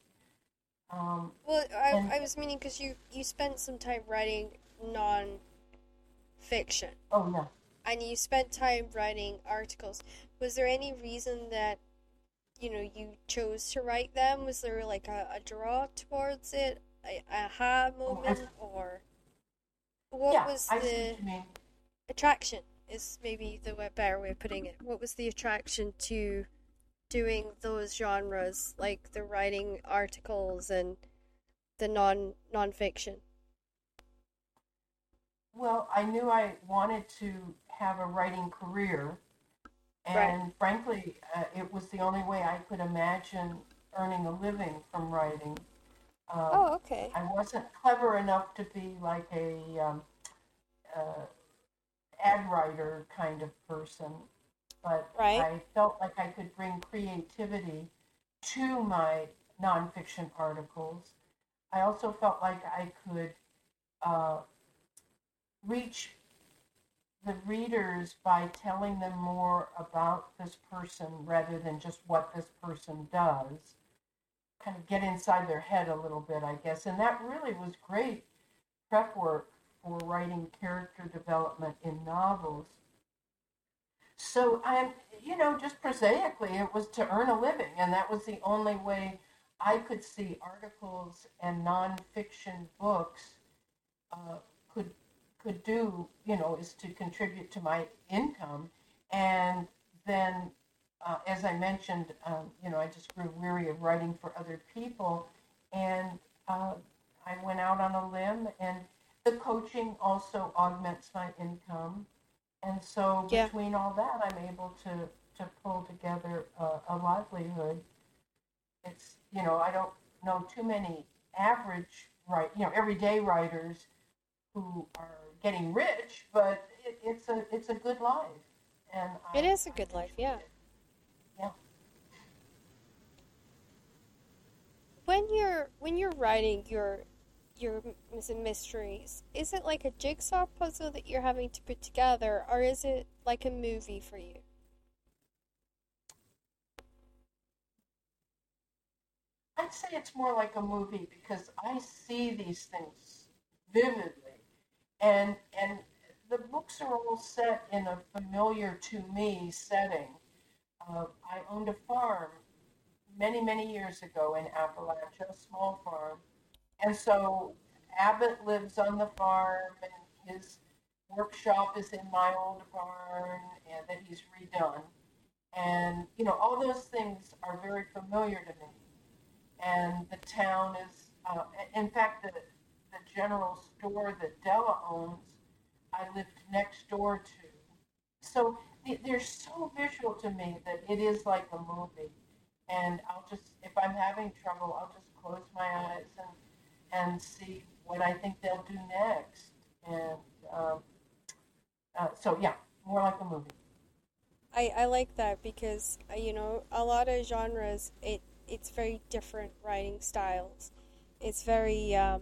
Um, well, I, and, I was meaning because you you spent some time writing non-fiction. Oh no. And you spent time writing articles. Was there any reason that you know you chose to write them? Was there like a, a draw towards it, a aha moment, oh, or what yeah, was I the attraction? Is maybe the better way of putting it. What was the attraction to doing those genres, like the writing articles and the non nonfiction? Well, I knew I wanted to have a writing career, and right. frankly, uh, it was the only way I could imagine earning a living from writing. Um, oh, okay. I wasn't clever enough to be like a um, uh, ad writer kind of person, but right. I felt like I could bring creativity to my nonfiction articles. I also felt like I could uh, reach the readers by telling them more about this person rather than just what this person does. Kind of get inside their head a little bit, I guess. And that really was great prep work for writing character development in novels. So I'm, you know, just prosaically, it was to earn a living, and that was the only way I could see articles and nonfiction books uh, could could do, you know, is to contribute to my income. And then, uh, as I mentioned, um, you know, I just grew weary of writing for other people, and uh, I went out on a limb and the coaching also augments my income. And so yeah. between all that, I'm able to, to pull together a, a livelihood. It's, you know, I don't know too many average, right, you know, everyday writers who are getting rich, but it, it's a it's a good life, and it I, is a good life, yeah. It. Yeah. When you're when you're writing your your mysteries, is it like a jigsaw puzzle that you're having to put together, or is it like a movie for you? I'd say it's more like a movie because I see these things vividly, and and the books are all set in a familiar to me setting. Uh, I owned a farm many many years ago in Appalachia, a small farm and so Abbott lives on the farm, and his workshop is in my old barn and that he's redone. And, you know, all those things are very familiar to me. And the town is, uh, in fact, the, the general store that Della owns, I lived next door to. So they're so visual to me that it is like a movie. And I'll just, if I'm having trouble, I'll just close my eyes and, and see what I think they'll do next. And um, uh, so, yeah, more like a movie. I, I like that because uh, you know a lot of genres it it's very different writing styles. It's very um,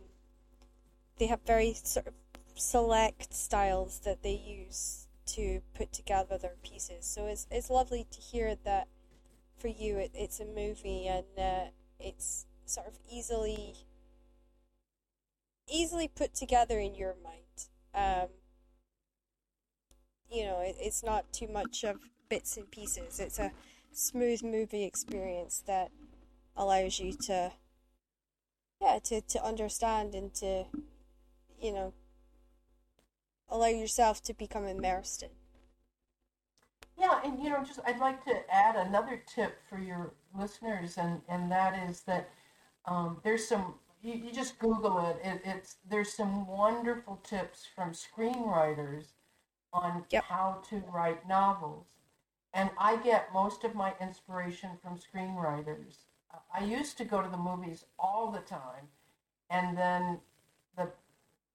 they have very sort of select styles that they use to put together their pieces. So it's it's lovely to hear that for you it, it's a movie and uh, it's sort of easily easily put together in your mind. Um, you know, it, it's not too much of bits and pieces. It's a smooth movie experience that allows you to, yeah, to, to understand and to, you know, allow yourself to become immersed in. Yeah, and you know, just I'd like to add another tip for your listeners, and and that is that um, there's some you, you, just Google it. it. It's there's some wonderful tips from screenwriters on yep. how to write novels. And I get most of my inspiration from screenwriters. I used to go to the movies all the time, and then the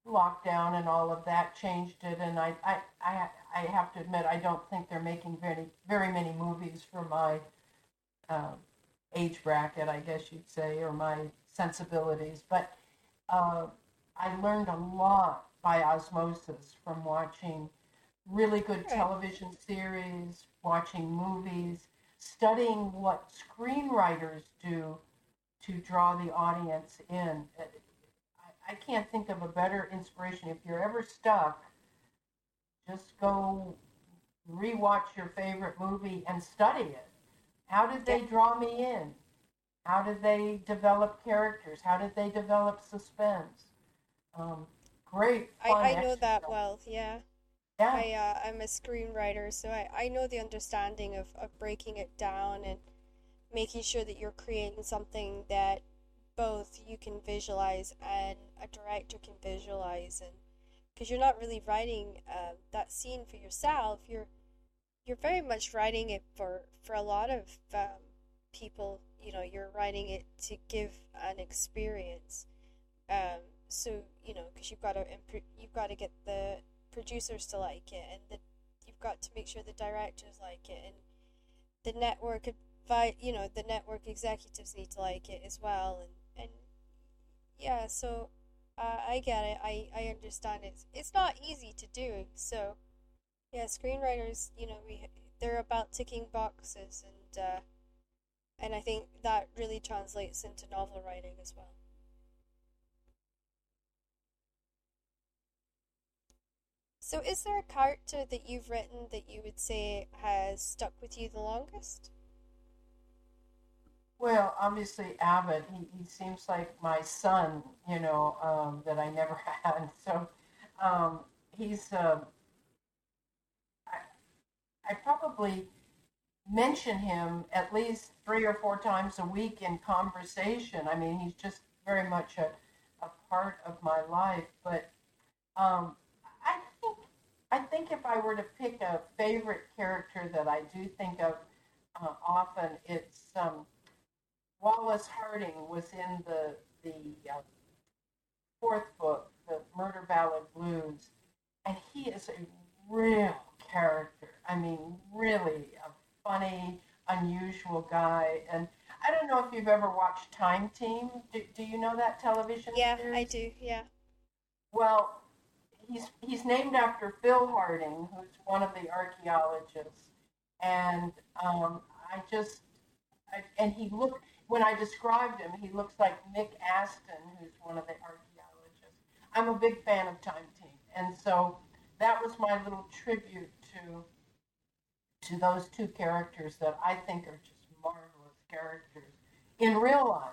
lockdown and all of that changed it. And I, I, I, I have to admit, I don't think they're making very, very many movies for my uh, age bracket, I guess you'd say, or my sensibilities. But uh, I learned a lot by osmosis from watching really good television series, watching movies, studying what screenwriters do to draw the audience in. I, I can't think of a better inspiration. If you're ever stuck, just go rewatch your favorite movie and study it. How did they draw me in? How did they develop characters? How did they develop suspense? Um, great. I, I know that well, yeah. Yeah. I, uh, I'm a screenwriter, so I, I know the understanding of, of breaking it down and making sure that you're creating something that both you can visualize and a director can visualize and because you're not really writing uh, that scene for yourself you're you're very much writing it for for a lot of um, people you know you're writing it to give an experience um, so you know because you've got to you've got to get the producers to like it, and the, you've got to make sure the directors like it, and the network advi- you know the network executives need to like it as well, and and yeah, so uh, I get it. I I understand it. It's not easy to do. So yeah, screenwriters, you know, we they're about ticking boxes, and uh, and I think that really translates into novel writing as well. So, is there a character that you've written that you would say has stuck with you the longest? Well, obviously, Abbott. He, he seems like my son, you know, um, that I never had. So um, he's, uh, I, I probably mention him at least three or four times a week in conversation. I mean, he's just very much a, a part of my life. But um, I think if I were to pick a favorite character that I do think of uh, often, it's um, Wallace Harding was in the the uh, fourth book, the Murder Ballad Blues, and he is a real character. I mean, really a funny, unusual guy. And I don't know if you've ever watched Time Team. Do, do you know that television yeah, series? I do. Yeah. Well, he's he's named after Phil Harding, who's one of the archaeologists, and um, I just I, and he looked when I described him, he looks like Mick Aston, who's one of the archaeologists. I'm a big fan of Time Team, and so that was my little tribute to to those two characters that I think are just marvelous characters in real life.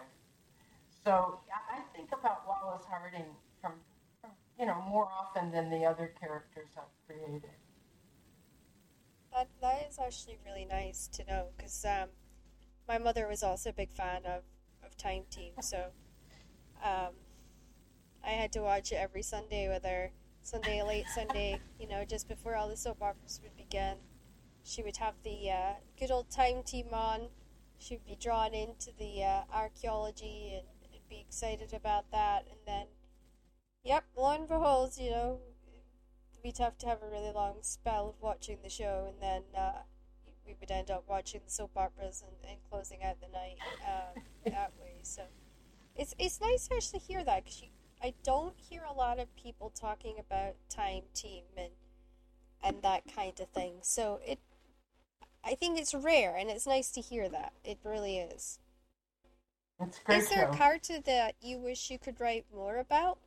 So I think about Wallace Harding from you know, more often than the other characters I've created. That, that is actually really nice to know because um, my mother was also a big fan of, of Time Team, so um, I had to watch it every Sunday with her. Sunday, late Sunday, you know, just before all the soap operas would begin. She would have the uh, good old Time Team on. She would be drawn into the uh, archaeology and, and be excited about that. And then, yep, lo and behold, you know, we'd have to have a really long spell of watching the show, and then uh, we would end up watching the soap operas and, and closing out the night uh, that way. So it's it's nice to actually hear that because I don't hear a lot of people talking about time team and and that kind of thing. So it I think it's rare, and it's nice to hear that. It really is. Is there show. a character that you wish you could write more about?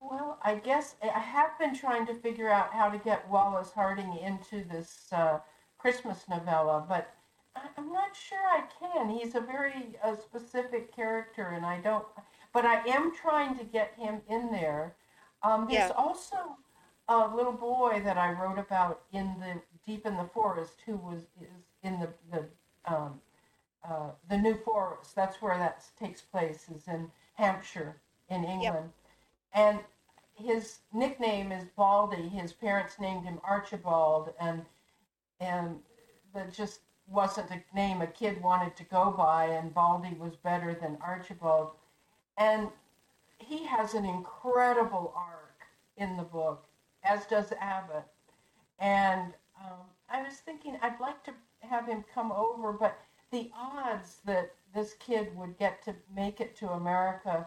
Well, I guess I have been trying to figure out how to get Wallace Harding into this uh, Christmas novella, but I'm not sure I can. He's a very uh, specific character, and I don't. But I am trying to get him in there. Um, there's Yeah. also a little boy that I wrote about in the deep in the forest who was is in the the um, uh, the New Forest. That's where that takes place. Is in Hampshire in England, and his nickname is Baldy. His parents named him Archibald, and and that just wasn't a name a kid wanted to go by. And Baldy was better than Archibald, and he has an incredible arc in the book, as does Abbott. And um, I was thinking I'd like to have him come over, but the odds that this kid would get to make it to America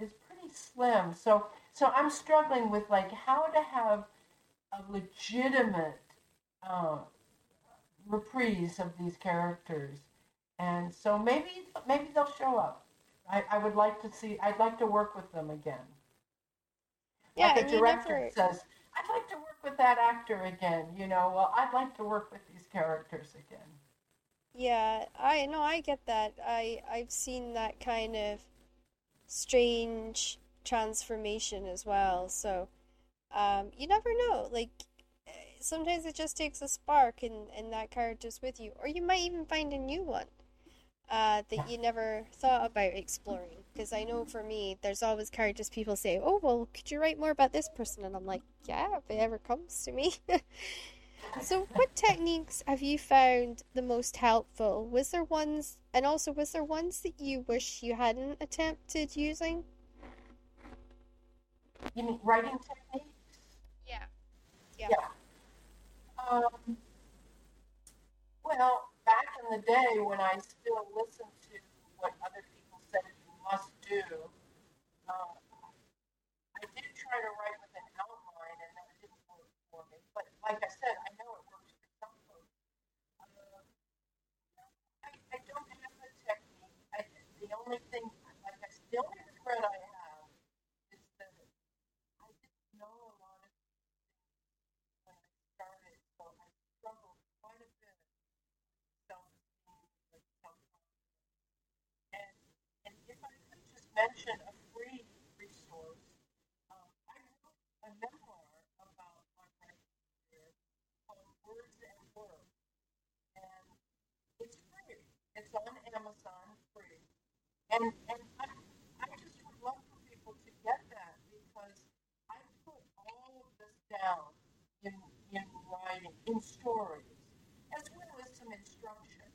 is pretty slim. So, so I'm struggling with like how to have a legitimate uh, reprise of these characters, and so maybe maybe they'll show up. I, I would like to see. I'd like to work with them again. Yeah, like you director never- says, I'd like to work with that actor again. You know, well, I'd like to work with these characters again. Yeah, I no, I get that. I I've seen that kind of strange transformation as well. So, um, you never know. Like sometimes it just takes a spark, and and that character's with you, or you might even find a new one uh, that you never thought about exploring. Because I know for me, there's always characters people say, "Oh, well, could you write more about this person?" And I'm like, "Yeah, if it ever comes to me." So, what techniques have you found the most helpful? Was there ones, and also was there ones that you wish you hadn't attempted using? You mean writing techniques? Yeah. Yeah. Um, well, back in the day when I still listened to what other people said you must do, um, I did try to write with an outline, and that didn't work for me. But like I said, I know it works for some folks. Uh, I, I don't have a technique. I, the only thing, like I said, the only regret I have is that I didn't know a lot of when I started, so I struggled quite a bit with self-esteem and self-confidence. And, and if I could just mention a free resource, um, I wrote a memoir about my writing career called Words at Work. And it's free. It's on Amazon, free. And, and I, I just would love for people to get that because I put all of this down in, in writing, in stories, as well as some instruction.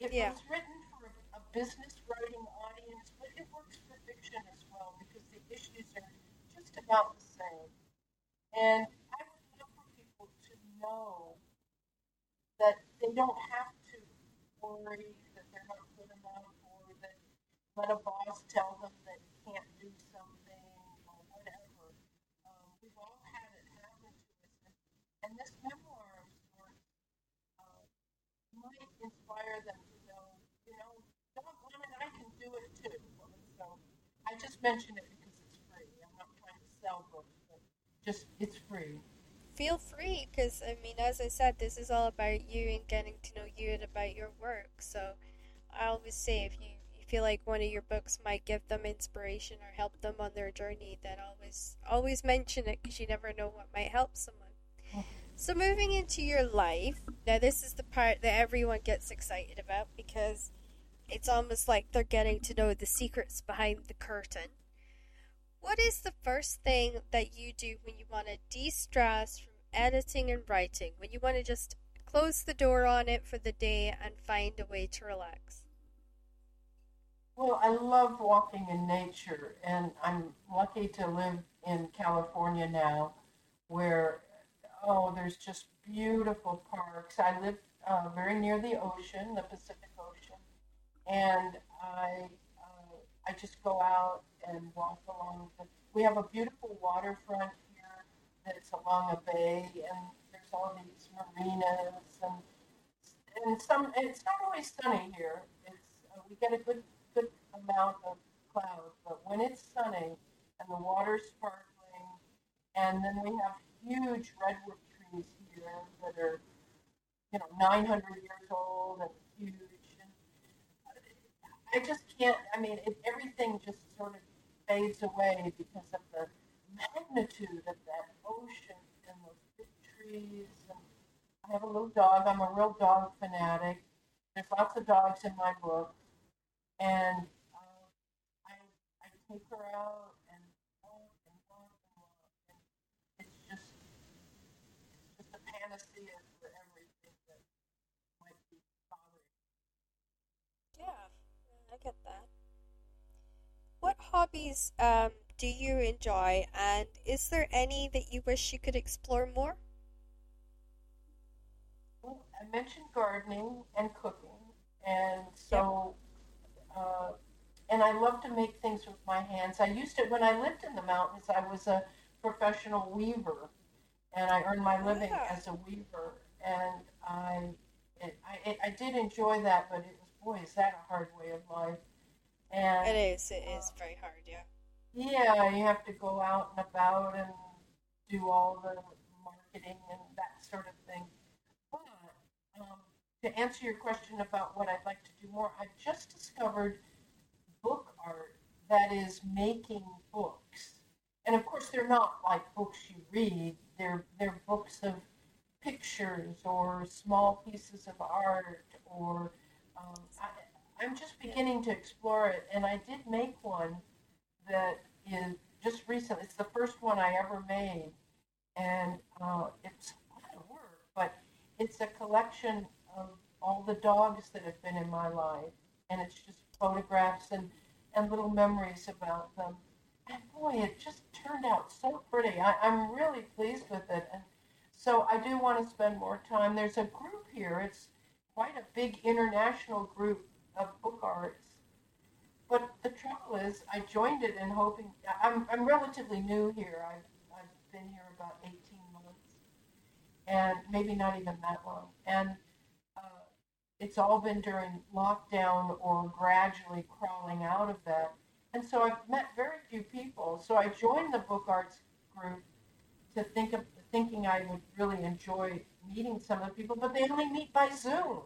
It Yeah. was written for a business writing audience, but it works for fiction as well because the issues are just about the same. And I would love for people to know that they don't have to worry that they're not good enough or that let a boss tell them that you can't do something or whatever. Um, we've all had it happen to us. And, this memoir of sorts uh, might inspire them to know, you know, doggone it, I can do it too. So I just mention it because it's free. I'm not trying to sell books, but just it's free. Feel free, because I mean, as I said, this is all about you and getting to know you and about your work. So, I always say if you if feel like one of your books might give them inspiration or help them on their journey, then always always mention it because you never know what might help someone. Mm-hmm. So moving into your life, now this is the part that everyone gets excited about because it's almost like they're getting to know the secrets behind the curtain. What is the first thing that you do when you want to de-stress from editing and writing? When you want to just close the door on it for the day and find a way to relax? Well, I love walking in nature, and I'm lucky to live in California now, where oh, there's just beautiful parks. I live uh, very near the ocean, the Pacific Ocean, and I I just go out and walk along. The, we have a beautiful waterfront here that's along a bay, and there's all these marinas and and some. It's not always sunny here. It's uh, we get a good good amount of clouds, but when it's sunny and the water's sparkling, and then we have huge redwood trees here that are, you know, 900 years old and huge. I just can't, I mean, it, everything just sort of fades away because of the magnitude of that ocean and those big trees. And I have a little dog. I'm a real dog fanatic. There's lots of dogs in my book. And uh, I, I take her out panacea for everything that might be bothering. Yeah, I get that. What hobbies um, do you enjoy, and is there any that you wish you could explore more? Well, I mentioned gardening and cooking, and so, yep. uh, and I love to make things with my hands. I used to, when I lived in the mountains, I was a professional weaver and I earned my living yeah. as a weaver. And I, it, I, I did enjoy that, but it was boy, is that a hard way of life. And it is. It uh, is very hard. Yeah. Yeah, you have to go out and about and do all the marketing and that sort of thing. But um, to answer your question about what I'd like to do more, I've just discovered book art that is making books. And of course, they're not like books you read they're, they're books of pictures or small pieces of art or um, I, I'm just beginning to explore it. And I did make one that is just recent. It's the first one I ever made. And uh, it's a lot of work, but it's a collection of all the dogs that have been in my life. And it's just photographs and, and little memories about them and boy, it just turned out so pretty. I, I'm really pleased with it. And so I do want to spend more time. There's a group here. It's quite a big international group of book arts. But the trouble is, I joined it in hoping. I'm, I'm relatively new here. I've, I've been here about 18 months, and maybe not even that long. And uh, it's all been during lockdown or gradually crawling out of that. And so I've met very few people. So I joined the book arts group to think of thinking I would really enjoy meeting some of the people, but they only meet by Zoom.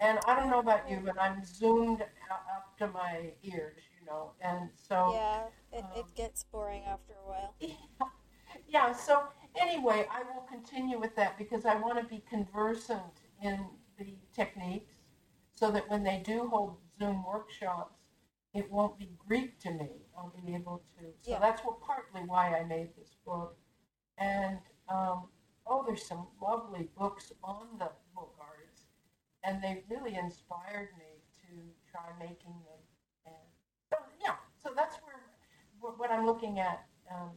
And I don't know about you, but I'm zoomed up to my ears, you know. And so yeah, it, um, it gets boring after a while. Yeah, yeah. So anyway, I will continue with that because I want to be conversant in the techniques, so that when they do hold Zoom workshops, it won't be Greek to me. I'll be able to. So yeah. that's what partly why I made this book. And um, oh, there's some lovely books on the and they really inspired me to try making them. And so yeah, so that's where what I'm looking at um,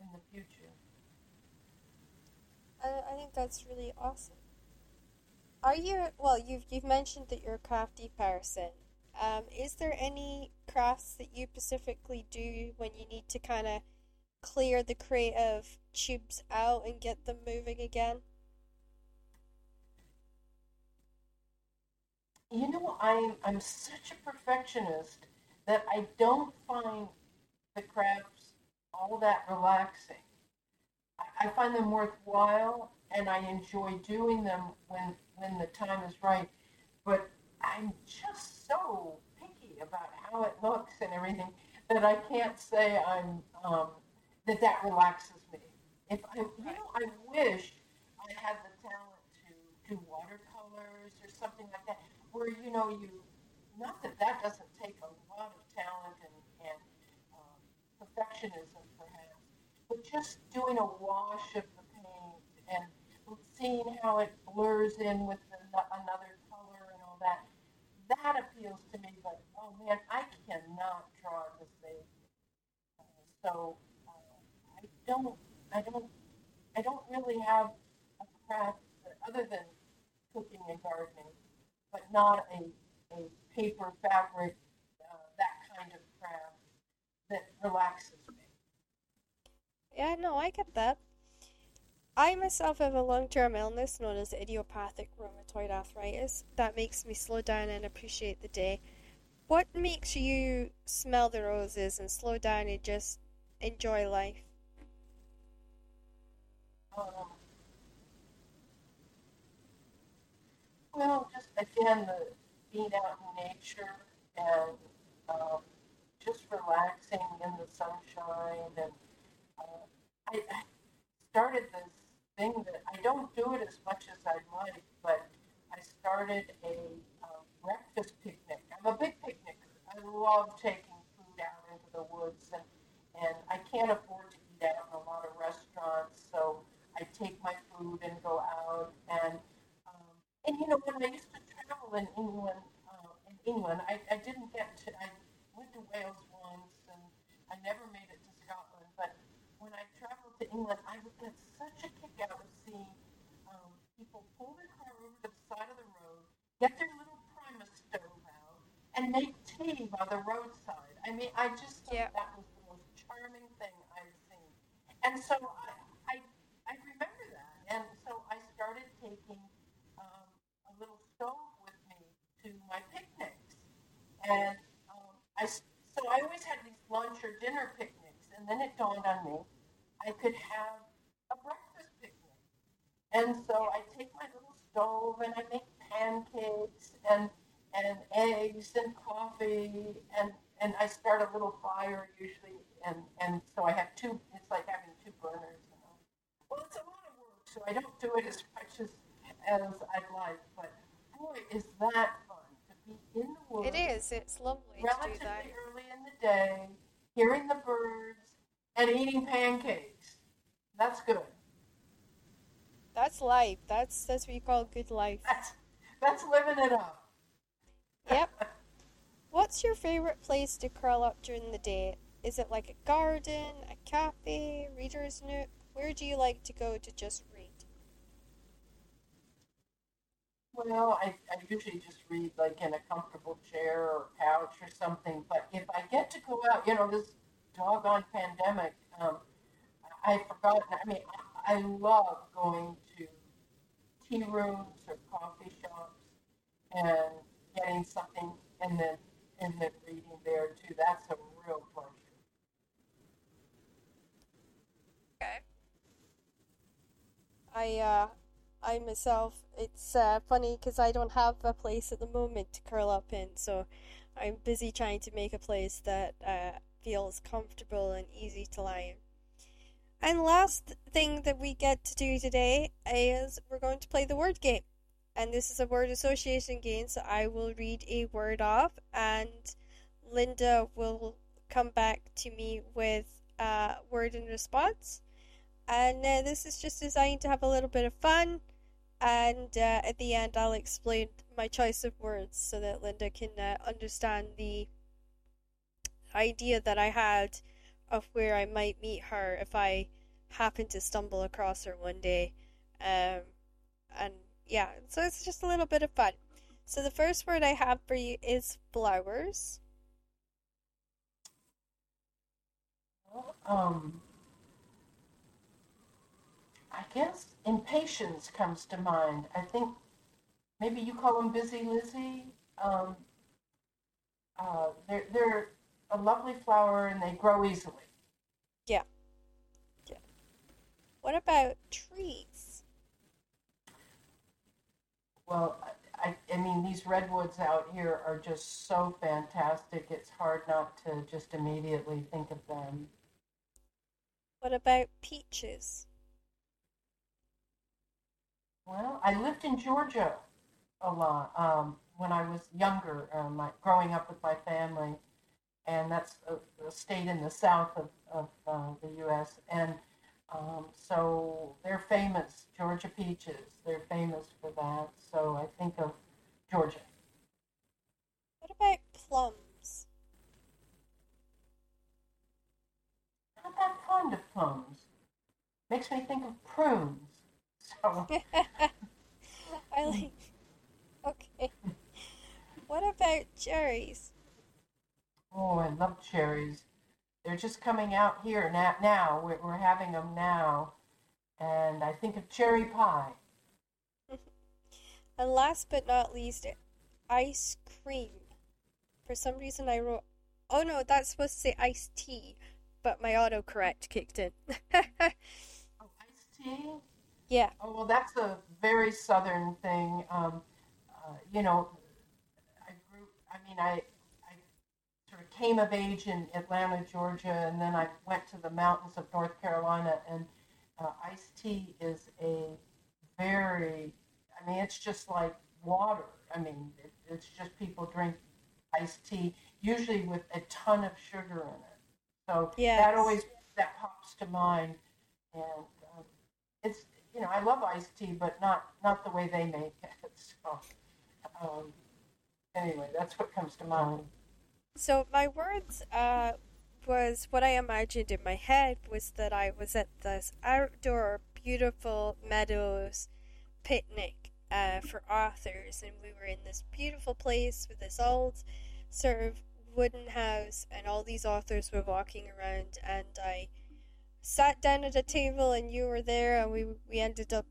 in the future. I, I think that's really awesome. Are you well? You've you've mentioned that you're a crafty person. Um, is there any crafts that you specifically do when you need to kind of clear the creative tubes out and get them moving again? You know, I'm I'm such a perfectionist that I don't find the crafts all that relaxing. I, find them worthwhile and I enjoy doing them when when the time is right. But I'm just so picky about how it looks and everything that I can't say I'm um, that that relaxes me. If I, you know, I wish I had the talent to do watercolors or something like that, where you know you, not that that doesn't take a lot of talent and, and um, perfectionism perhaps, but just doing a wash of the paint and seeing how it blurs in with another color and all that, that appeals to me. But oh man, I cannot draw the same. Uh, so uh, I don't, I don't, I don't really have a craft other than cooking and gardening, but not a, a paper fabric, uh, that kind of craft that relaxes me. Yeah, no, I get that. I myself have a long term illness known as idiopathic rheumatoid arthritis that makes me slow down and appreciate the day. What makes you smell the roses and slow down and just enjoy life? Um, well, just again, the being out in nature and um, just relaxing in the sunshine. And uh, I, I started this thing that I don't do it as much as I'd like, but I started a uh, breakfast picnic. I'm a big picnicker. I love taking food out into the woods, and, and I can't afford to eat out in a lot of restaurants, so I take my food and go out. And um, and you know, when I used to travel in England, uh, in England, I, I didn't get to. I went to Wales once, and I never made it to Scotland. But when I traveled to England, I would get such a kick out of seeing um, people pull their car over to the side of the road, get their little Primus stove out, and make tea by the roadside. I mean, I just thought yeah. that was the most charming thing I've seen. And so I, I, I remember that. And so I started taking um, a little stove with me to my picnics. And um, I, so I always had these lunch or dinner picnics. And then it dawned on me I could have a breakfast picnic. And so I take my little stove and I make pancakes and and eggs and coffee and and I start a little fire usually and and so I have two it's like having two burners you know. Well it's a lot of work so I don't do it as much as as I'd like but boy is that in the woods. It is. It's lovely relatively to do that. early in the day, hearing the birds and eating pancakes. That's good. That's life. That's that's what you call good life. That's that's living it up. Yep. What's your favorite place to curl up during the day? Is it like a garden, a cafe, reader's nook? Where do you like to go to just read? Well, I, I usually just read like in a comfortable chair or couch or something. But if I get to go out, you know, this doggone pandemic, um, I've forgotten. I mean, I, I love going to tea rooms or coffee shops and getting something and then and then reading there too. That's a real pleasure. Okay. I uh, I myself, it's uh, funny because I don't have a place at the moment to curl up in, so I'm busy trying to make a place that uh, feels comfortable and easy to lie in. And last thing that we get to do today is we're going to play the word game. And this is a word association game, so I will read a word off, and Lynda will come back to me with a word in response. And uh, this is just designed to have a little bit of fun. And uh, at the end, I'll explain my choice of words so that Lynda can uh, understand the idea that I had of where I might meet her if I happen to stumble across her one day. Um, and yeah, so it's just a little bit of fun. So the first word I have for you is flowers. Um, I guess impatiens comes to mind. I think maybe you call them busy Lizzie. Um, uh, they're they're a lovely flower and they grow easily. Yeah. Yeah. What about trees? Well, I, I mean, these redwoods out here are just so fantastic. It's hard not to just immediately think of them. What about peaches? Well, I lived in Georgia a lot um, when I was younger, um, my, growing up with my family, and that's a, a state in the south of, of uh, the U.S. And um, so they're famous, Georgia peaches. They're famous for that. So I think of Georgia. What about plums? Not that fond of plums. Makes me think of prunes. So I like. Okay. What about cherries? Oh, I love cherries. They're just coming out here now. now. We're, we're having them now. And I think of cherry pie. and last but not least, ice cream. For some reason, I wrote. Oh no, that's supposed to say iced tea, but my autocorrect kicked in. Yeah. Oh, well, that's a very southern thing. Um, uh, you know, I grew, I mean, I, sort of came of age in Atlanta, Georgia, and then I went to the mountains of North Carolina. And uh, iced tea is a very, I mean, it's just like water. I mean, it, it's just people drink iced tea, usually with a ton of sugar in it. So yes. that always that pops to mind, and um, it's you know I love iced tea, but not not the way they make it. So um, anyway, that's what comes to mind. So my words uh, was what I imagined in my head was that I was at this outdoor, beautiful meadows picnic uh, for authors, and we were in this beautiful place with this old sort of wooden house, and all these authors were walking around, and I sat down at a table, and you were there, and we we ended up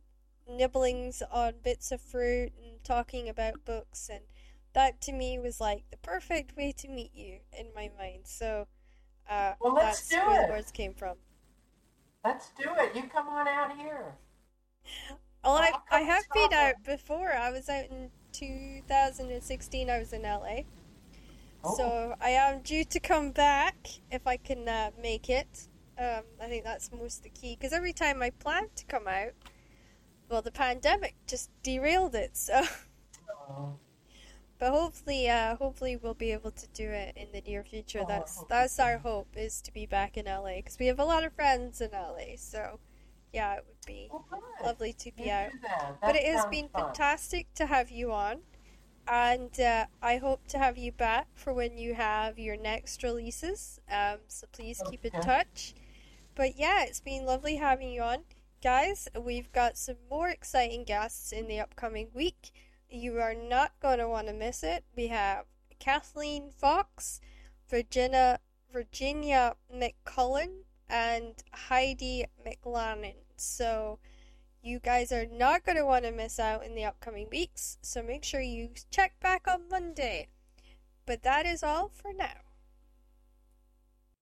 nibblings on bits of fruit and talking about books and that to me was like the perfect way to meet you in my mind. So uh, well, let's that's do where it. the words came from. Let's do it. You come on out here. Well, I, I have been out before. I was out in 2016. I was in LA. Oh. So I am due to come back if I can uh, make it. Um, I think that's most the key because every time I plan to come out, well, the pandemic just derailed it. So. Oh. But hopefully, uh, hopefully we'll be able to do it in the near future. Oh, that's that's our hope is to be back in LA because we have a lot of friends in LA. So, yeah, it would be oh, lovely to be you out. But it has been fun. fantastic to have you on, and uh, I hope to have you back for when you have your next releases. Um, so please keep in touch. But yeah, it's been lovely having you on, guys. We've got some more exciting guests in the upcoming week. You are not going to want to miss it. We have Kathleen Fox, Virginia Virginia McCullen, and Heidi McLannon. So you guys are not going to want to miss out in the upcoming weeks. So make sure you check back on Monday. But that is all for now.